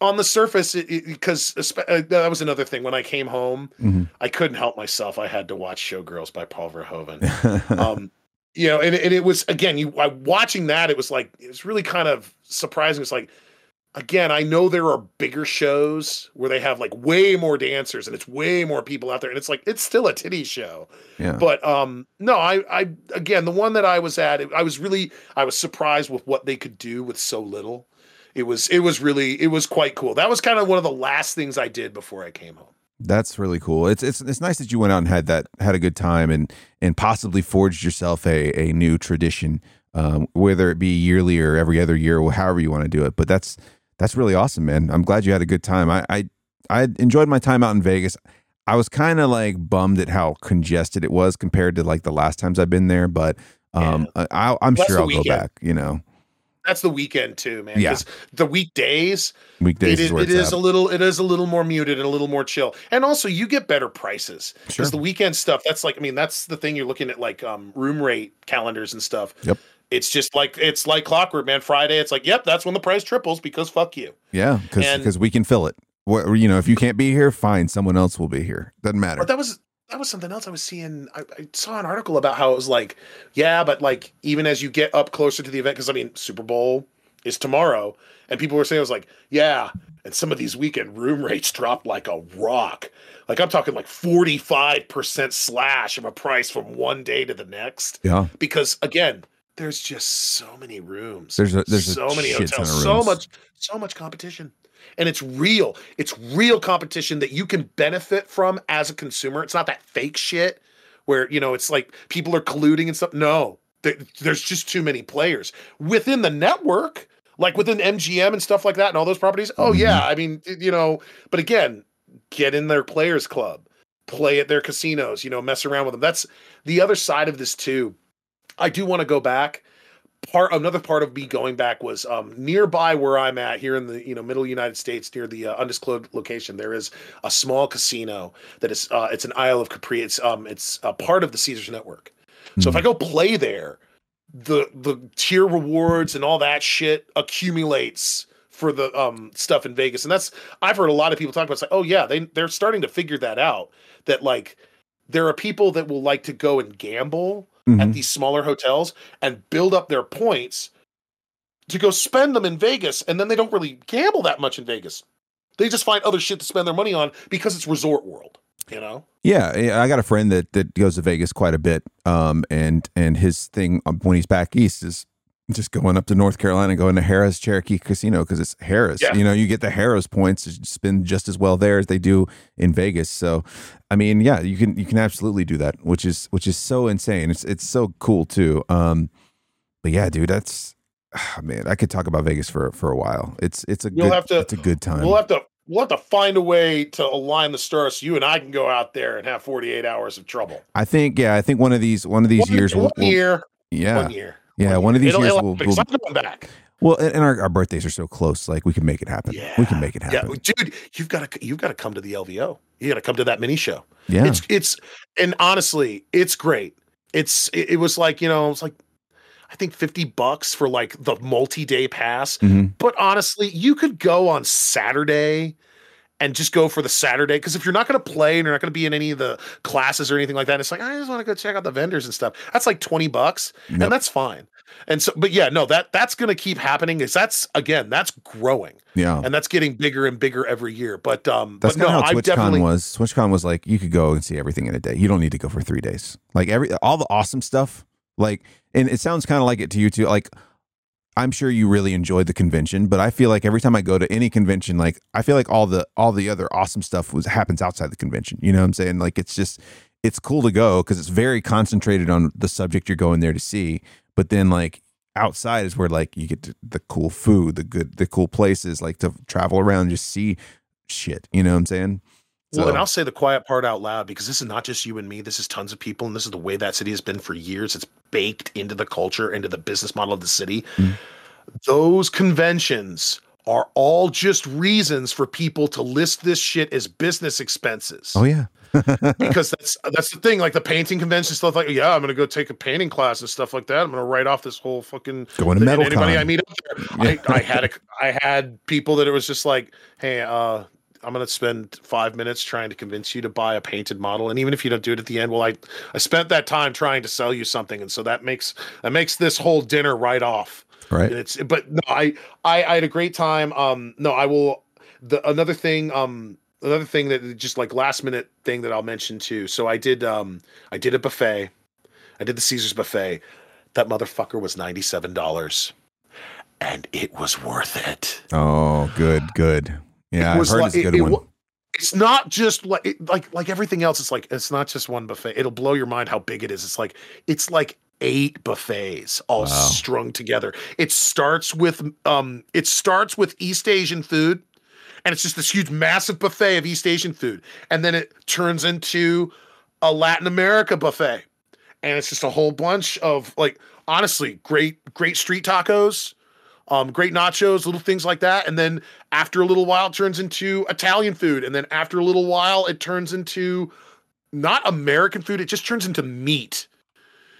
on the surface, because uh, that was another thing. When I came home, Mhm. I couldn't help myself. I had to watch Showgirls by Paul Verhoeven. um, you know, and, and it was again, you I, watching that, it was like it was really kind of surprising. It's like again, I know there are bigger shows where they have like way more dancers and it's way more people out there, and it's like it's still a titty show. yeah. But um, no, I, I again, the one that I was at, I was really, I was surprised with what they could do with so little. It was, it was really, it was quite cool. That was kind of one of the last things I did before I came home. That's really cool. It's it's it's nice that you went out and had that had a good time and and possibly forged yourself a a new tradition, um, whether it be yearly or every other year, or however you want to do it. But that's that's really awesome, man. I'm glad you had a good time. I I, I enjoyed my time out in Vegas. I was kind of like bummed at how congested it was compared to like the last times I've been there, but um, I, I, I'm That's sure I'll go back. You know, That's the weekend too, man. Yeah. the weekdays, weekdays it is is, it it's a little, it is a little more muted and a little more chill. And also, you get better prices because Sure. the weekend stuff. That's like, I mean, that's the thing. You're looking at like um, room rate calendars and stuff. Yep. It's just like it's like clockwork, man. Friday, it's like, yep, that's when the price triples because fuck you. Yeah, because we can fill it. What you know, if you can't be here, fine, someone else will be here. Doesn't matter. But that was that was something else I was seeing. I, I saw an article about how it was like, yeah, but like even as you get up closer to the event, because I mean Super Bowl is tomorrow, and people were saying it was like, yeah, and some of these weekend room rates dropped like a rock. Like I'm talking like 45% slash of a price from one day to the next. yeah, Because again, there's just so many rooms. There's a- there's so many hotels, so much, so much competition. And it's real. It's real competition that you can benefit from as a consumer. It's not that fake shit where, you know, it's like people are colluding and stuff. No, there- there's just too many players within the network, like within MGM and stuff like that and all those properties. Oh, Mhm. yeah. I mean, you know, but again, get in their players club, play at their casinos, you know, mess around with them. That's the other side of this too. I do want to go back. Part another part of me going back was um, nearby where I'm at here in the you know middle United States near the uh, undisclosed location. There is a small casino that is uh, it's an Isle of Capri. It's um it's a part of the Caesars network. So if I go play there, the the tier rewards and all that shit accumulates for the um stuff in Vegas. And that's I've heard a lot of people talk about it's like, oh yeah, they they're starting to figure that out. That like there are people that will like to go and gamble Mhm. at these smaller hotels and build up their points to go spend them in Vegas. And then they don't really gamble that much in Vegas. They just find other shit to spend their money on because it's resort world, you know? Yeah, yeah, I got a friend that that goes to Vegas quite a bit, um, and and his thing um, when he's back east is just going up to North Carolina, going to Harrah's Cherokee Casino because it's Harrah's. Yeah. You know, you get the Harrah's points to spend just as well there as they do in Vegas. So, I mean, yeah, you can you can absolutely do that, which is which is so insane. It's it's so cool too. Um, but yeah, dude, that's ah, man, I could talk about Vegas for for a while. It's it's a You'll good have to- it's a good time. We'll have to we'll have to find a way to align the stars so you and I can go out there and have 48 hours of trouble. I think yeah, I think one of these one of these one, years one we'll, we'll- year, yeah one year. Yeah, one of these It'll- years it'll we'll, we'll I'm back. well, and our, our birthdays are so close. Like we can make it happen. Yeah. we can make it happen. Yeah, dude, you've got to you've got to come to the LVO. You got to come to that mini show. Yeah, It's it's and honestly, it's great. It's it, it was like you know, it's like I think 50 bucks for like the multi-day pass. Mhm. But honestly, you could go on Saturday and just go for the Saturday. Because if you're not going to play and you're not going to be in any of the classes or anything like that, it's like, I just want to go check out the vendors and stuff. That's like 20 bucks. And that's fine. And so, but yeah, no, that that's going to keep happening. Is that's again, that's growing Yeah. and that's getting bigger and bigger every year. But um, That's but no, how I TwitchCon definitely was. TwitchCon was like you could go and see everything in a day. You don't need to go for three days. Like every all the awesome stuff. Like, and it sounds kind of like it to you too. Like, I'm sure you really enjoyed the convention, but I feel like every time I go to any convention, like I feel like all the all the other awesome stuff was happens outside the convention. You know what I'm saying? Like it's just it's cool to go because it's very concentrated on the subject you're going there to see. But then like outside is where like you get the cool food, the good, the cool places, like to travel around, just see shit. You know what I'm saying? Well, and I'll say the quiet part out loud because this is not just you and me. This is tons of people, and this is the way that city has been for years. It's baked into the culture, into the business model of the city. Mm. Those conventions are all just reasons for people to list this shit as business expenses. Oh yeah. because that's that's the thing. Like the painting convention stuff. Like, yeah, I'm gonna go take a painting class and stuff like that. I'm gonna write off this whole fucking Going to metal anybody I meet up there. Yeah. I, I had a, I had people that it was just like, hey, uh, I'm gonna spend five minutes trying to convince you to buy a painted model, and even if you don't do it at the end, well, I I spent that time trying to sell you something, and so that makes that makes this whole dinner right off. right. And it's but no, I, I I had a great time. Um, no, I will. The another thing, um, another thing that just like last minute thing that I'll mention too. So I did, um, I did a buffet. I did the Caesar's buffet. That motherfucker was ninety seven dollars, and it was worth it. Oh, good, good. Yeah, It was heard like- it's a it- good it It's not just like like like everything else. It's like it's not just one buffet. It'll blow your mind how big it is. It's like it's like eight buffets all Wow. strung together. It starts with um it starts with East Asian food and it's just this huge massive buffet of East Asian food and then it turns into a Latin America buffet. And it's just a whole bunch of like honestly great great street tacos, um great nachos, little things like that. And then after a little while it turns into Italian food. And then after a little while it turns into not American food, it just turns into meat.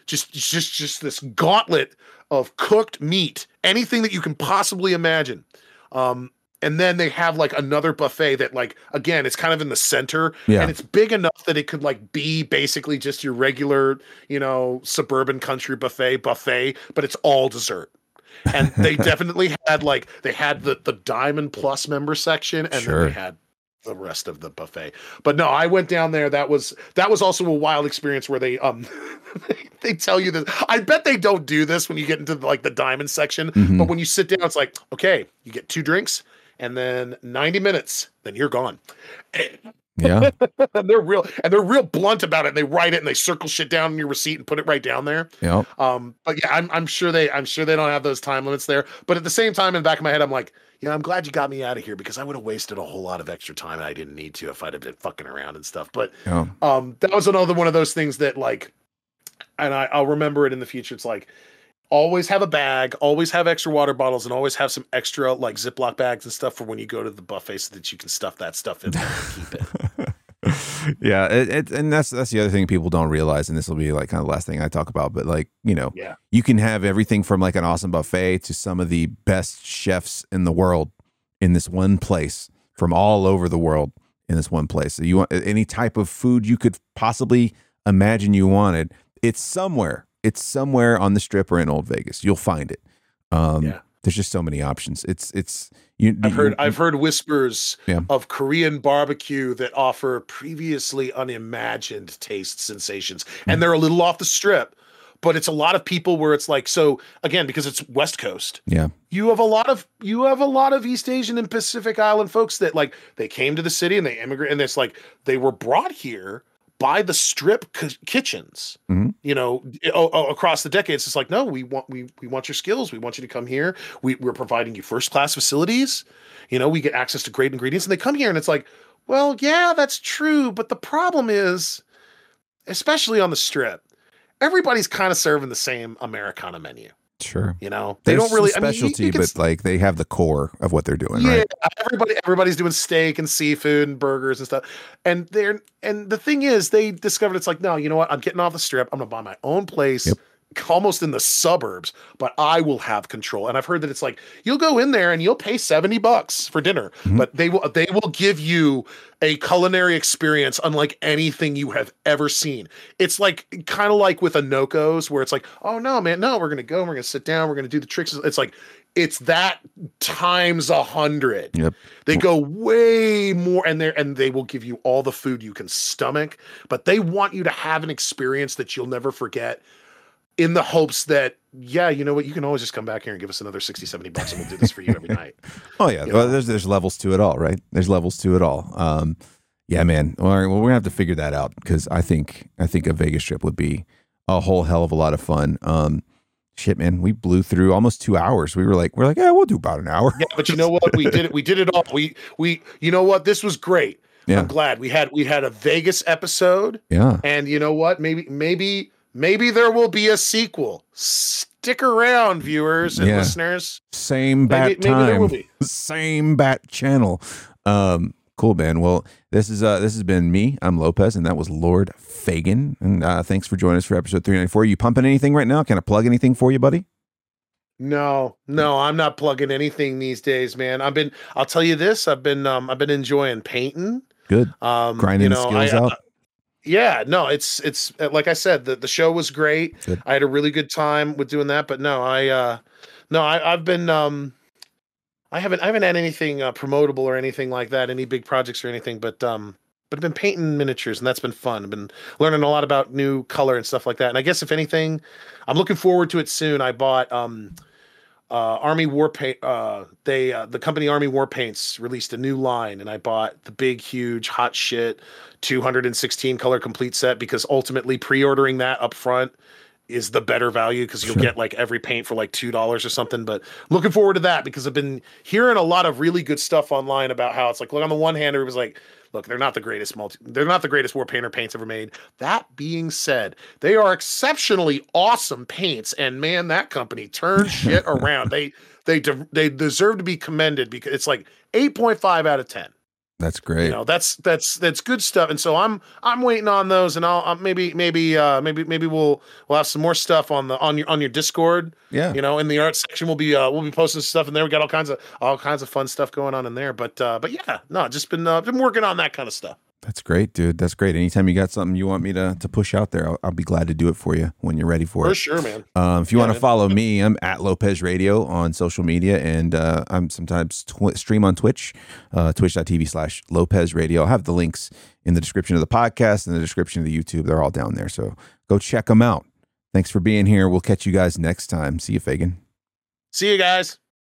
Just just just this gauntlet of cooked meat. Anything that you can possibly imagine. Um and then they have like another buffet that like again it's kind of in the center. Yeah. and it's big enough that it could like be basically just your regular you know suburban country buffet buffet but it's all dessert and they definitely had like they had the the diamond plus member section and then they had the rest of the buffet. But no i went down there. That was that was also a wild experience where they um they, tell you this i bet they don't do this when you get into like the diamond section Mhm. but when you sit down it's like okay you get two drinks and then 90 minutes then you're gone Yeah. and they're real and they're real blunt about it and they write it and they circle shit down in your receipt and put it right down there Yeah. um, but yeah, I'm, I'm sure they I'm sure they don't have those time limits there. But at the same time, in the back of my head, I'm like, you know, I'm glad you got me out of here because I would have wasted a whole lot of extra time I didn't need to if I'd have been fucking around and stuff. But Yeah. um, that was another one of those things that like, and I, I'll remember it in the future. It's like always have a bag, always have extra water bottles, and always have some extra like Ziploc bags and stuff for when you go to the buffet so that you can stuff that stuff in there and keep it. yeah, it, it, and that's that's the other thing people don't realize, and this will be like kind of the last thing I talk about. But like you know, Yeah. you can have everything from like an awesome buffet to some of the best chefs in the world in this one place, from all over the world in this one place. So you want any type of food you could possibly imagine you wanted, it's somewhere. It's somewhere on the strip or in Old Vegas. You'll find it. Um, Yeah. There's just so many options. It's it's you. I've heard I've heard whispers Yeah. of Korean barbecue that offer previously unimagined taste sensations, Hmm. and they're a little off the strip. But it's a lot of people where it's like so again because it's West Coast. yeah. You have a lot of you have a lot of East Asian and Pacific Island folks that like they came to the city and they immigrate and it's like they were brought here by the strip ki- kitchens. Mhm. You know, o- o- across the decades, it's like no, we want we we want your skills. We want you to come here. We we're providing you first class facilities. You know, we get access to great ingredients, and they come here and it's like, well, yeah, that's true, but the problem is, especially on the strip, everybody's kind of serving the same Americana menu. Sure. You know, they There's don't really some I mean, you- specialty, you can but like they have the core of what they're doing, yeah, right? everybody everybody's doing steak and seafood and burgers and stuff. And they're and the thing is they discovered it's like, no, you know what? I'm getting off the strip. I'm gonna buy my own place, Yep. Almost in the suburbs, but I will have control. And I've heard that it's like you'll go in there and you'll pay 70 bucks for dinner, mm-hmm. but they will they will give you a culinary experience unlike anything you have ever seen. It's like kind of like with a Nokos where it's like, "Oh no, man, no, we're going to go, we're going to sit down, we're going to do the tricks." It's like it's that times a hundred. Yep. They go way more and they and they will give you all the food you can stomach, but they want you to have an experience that you'll never forget in the hopes that yeah you know what you can always just come back here and give us another 60 70 bucks and we'll do this for you every night. Oh yeah. Well, there's there's levels to it all right? There's levels to it all. Um yeah man. All right. Well we're gonna have to figure that out because i think i think a vegas trip would be a whole hell of a lot of fun. Um shit man we blew through almost two hours. We were like we're like yeah we'll do about an hour. Yeah but you know what? We did it we did it all. We we you know what? This was great. Yeah. i'm glad. We had we had a vegas episode. Yeah. And you know what? Maybe maybe maybe there will be a sequel. Stick around, viewers and yeah. listeners. Same bat maybe, time. Maybe Same bat channel. Um, cool, man. Well, this is uh, this has been me. I'm Lopez, and that was Lord Fagan. And uh, thanks for joining us for episode 394. Are you pumping anything right now? Can I plug anything for you, buddy? No, no, I'm not plugging anything these days, man. I've been. I'll tell you this. I've been. Um, I've been enjoying painting. Good. Um, grinding you know, skills I, out yeah no it's it's uh, like i said the, the show was great good. i had a really good time with doing that but no i uh no I, i've been um i haven't i haven't had anything uh, promotable or anything like that any big projects or anything but um but i've been painting miniatures and that's been fun i've been learning a lot about new color and stuff like that and i guess if anything i'm looking forward to it soon i bought um uh, Army War Paint. Uh, they uh, the company Army War Paints released a new line, and I bought the big, huge, hot shit 216 color complete set because ultimately pre-ordering that up front is the better value because you'll sure. get like every paint for like two dollars or something. But looking forward to that because I've been hearing a lot of really good stuff online about how it's like. Look, on the one hand, it was like look, they're not the greatest multi, they're not the greatest war painter paints ever made. That being said, they are exceptionally awesome paints, and man, that company turned shit around. They they de- they deserve to be commended because it's like eight point five out of ten. That's great. You know, that's that's that's good stuff. And so I'm I'm waiting on those, and I'll, I'll maybe maybe uh, maybe maybe we'll we'll have some more stuff on the on your on your Discord. Yeah. You know, in the art section, we'll be uh, we'll be posting stuff in there. We got all kinds of all kinds of fun stuff going on in there. But uh, but yeah, no, just been uh, been working on that kind of stuff. That's great, dude. That's great. Anytime you got something you want me to to push out there, I'll, I'll be glad to do it for you when you're ready for, for it. For sure, man. Um, if you yeah, want to follow me, I'm at Lopez Radio on social media, and uh, I'm sometimes tw- stream on Twitch, uh, twitch.tv slash Lopez Radio. I'll have the links in the description of the podcast and the description of the YouTube. They're all down there. So go check them out. Thanks for being here. We'll catch you guys next time. See you, Fagan. See you guys.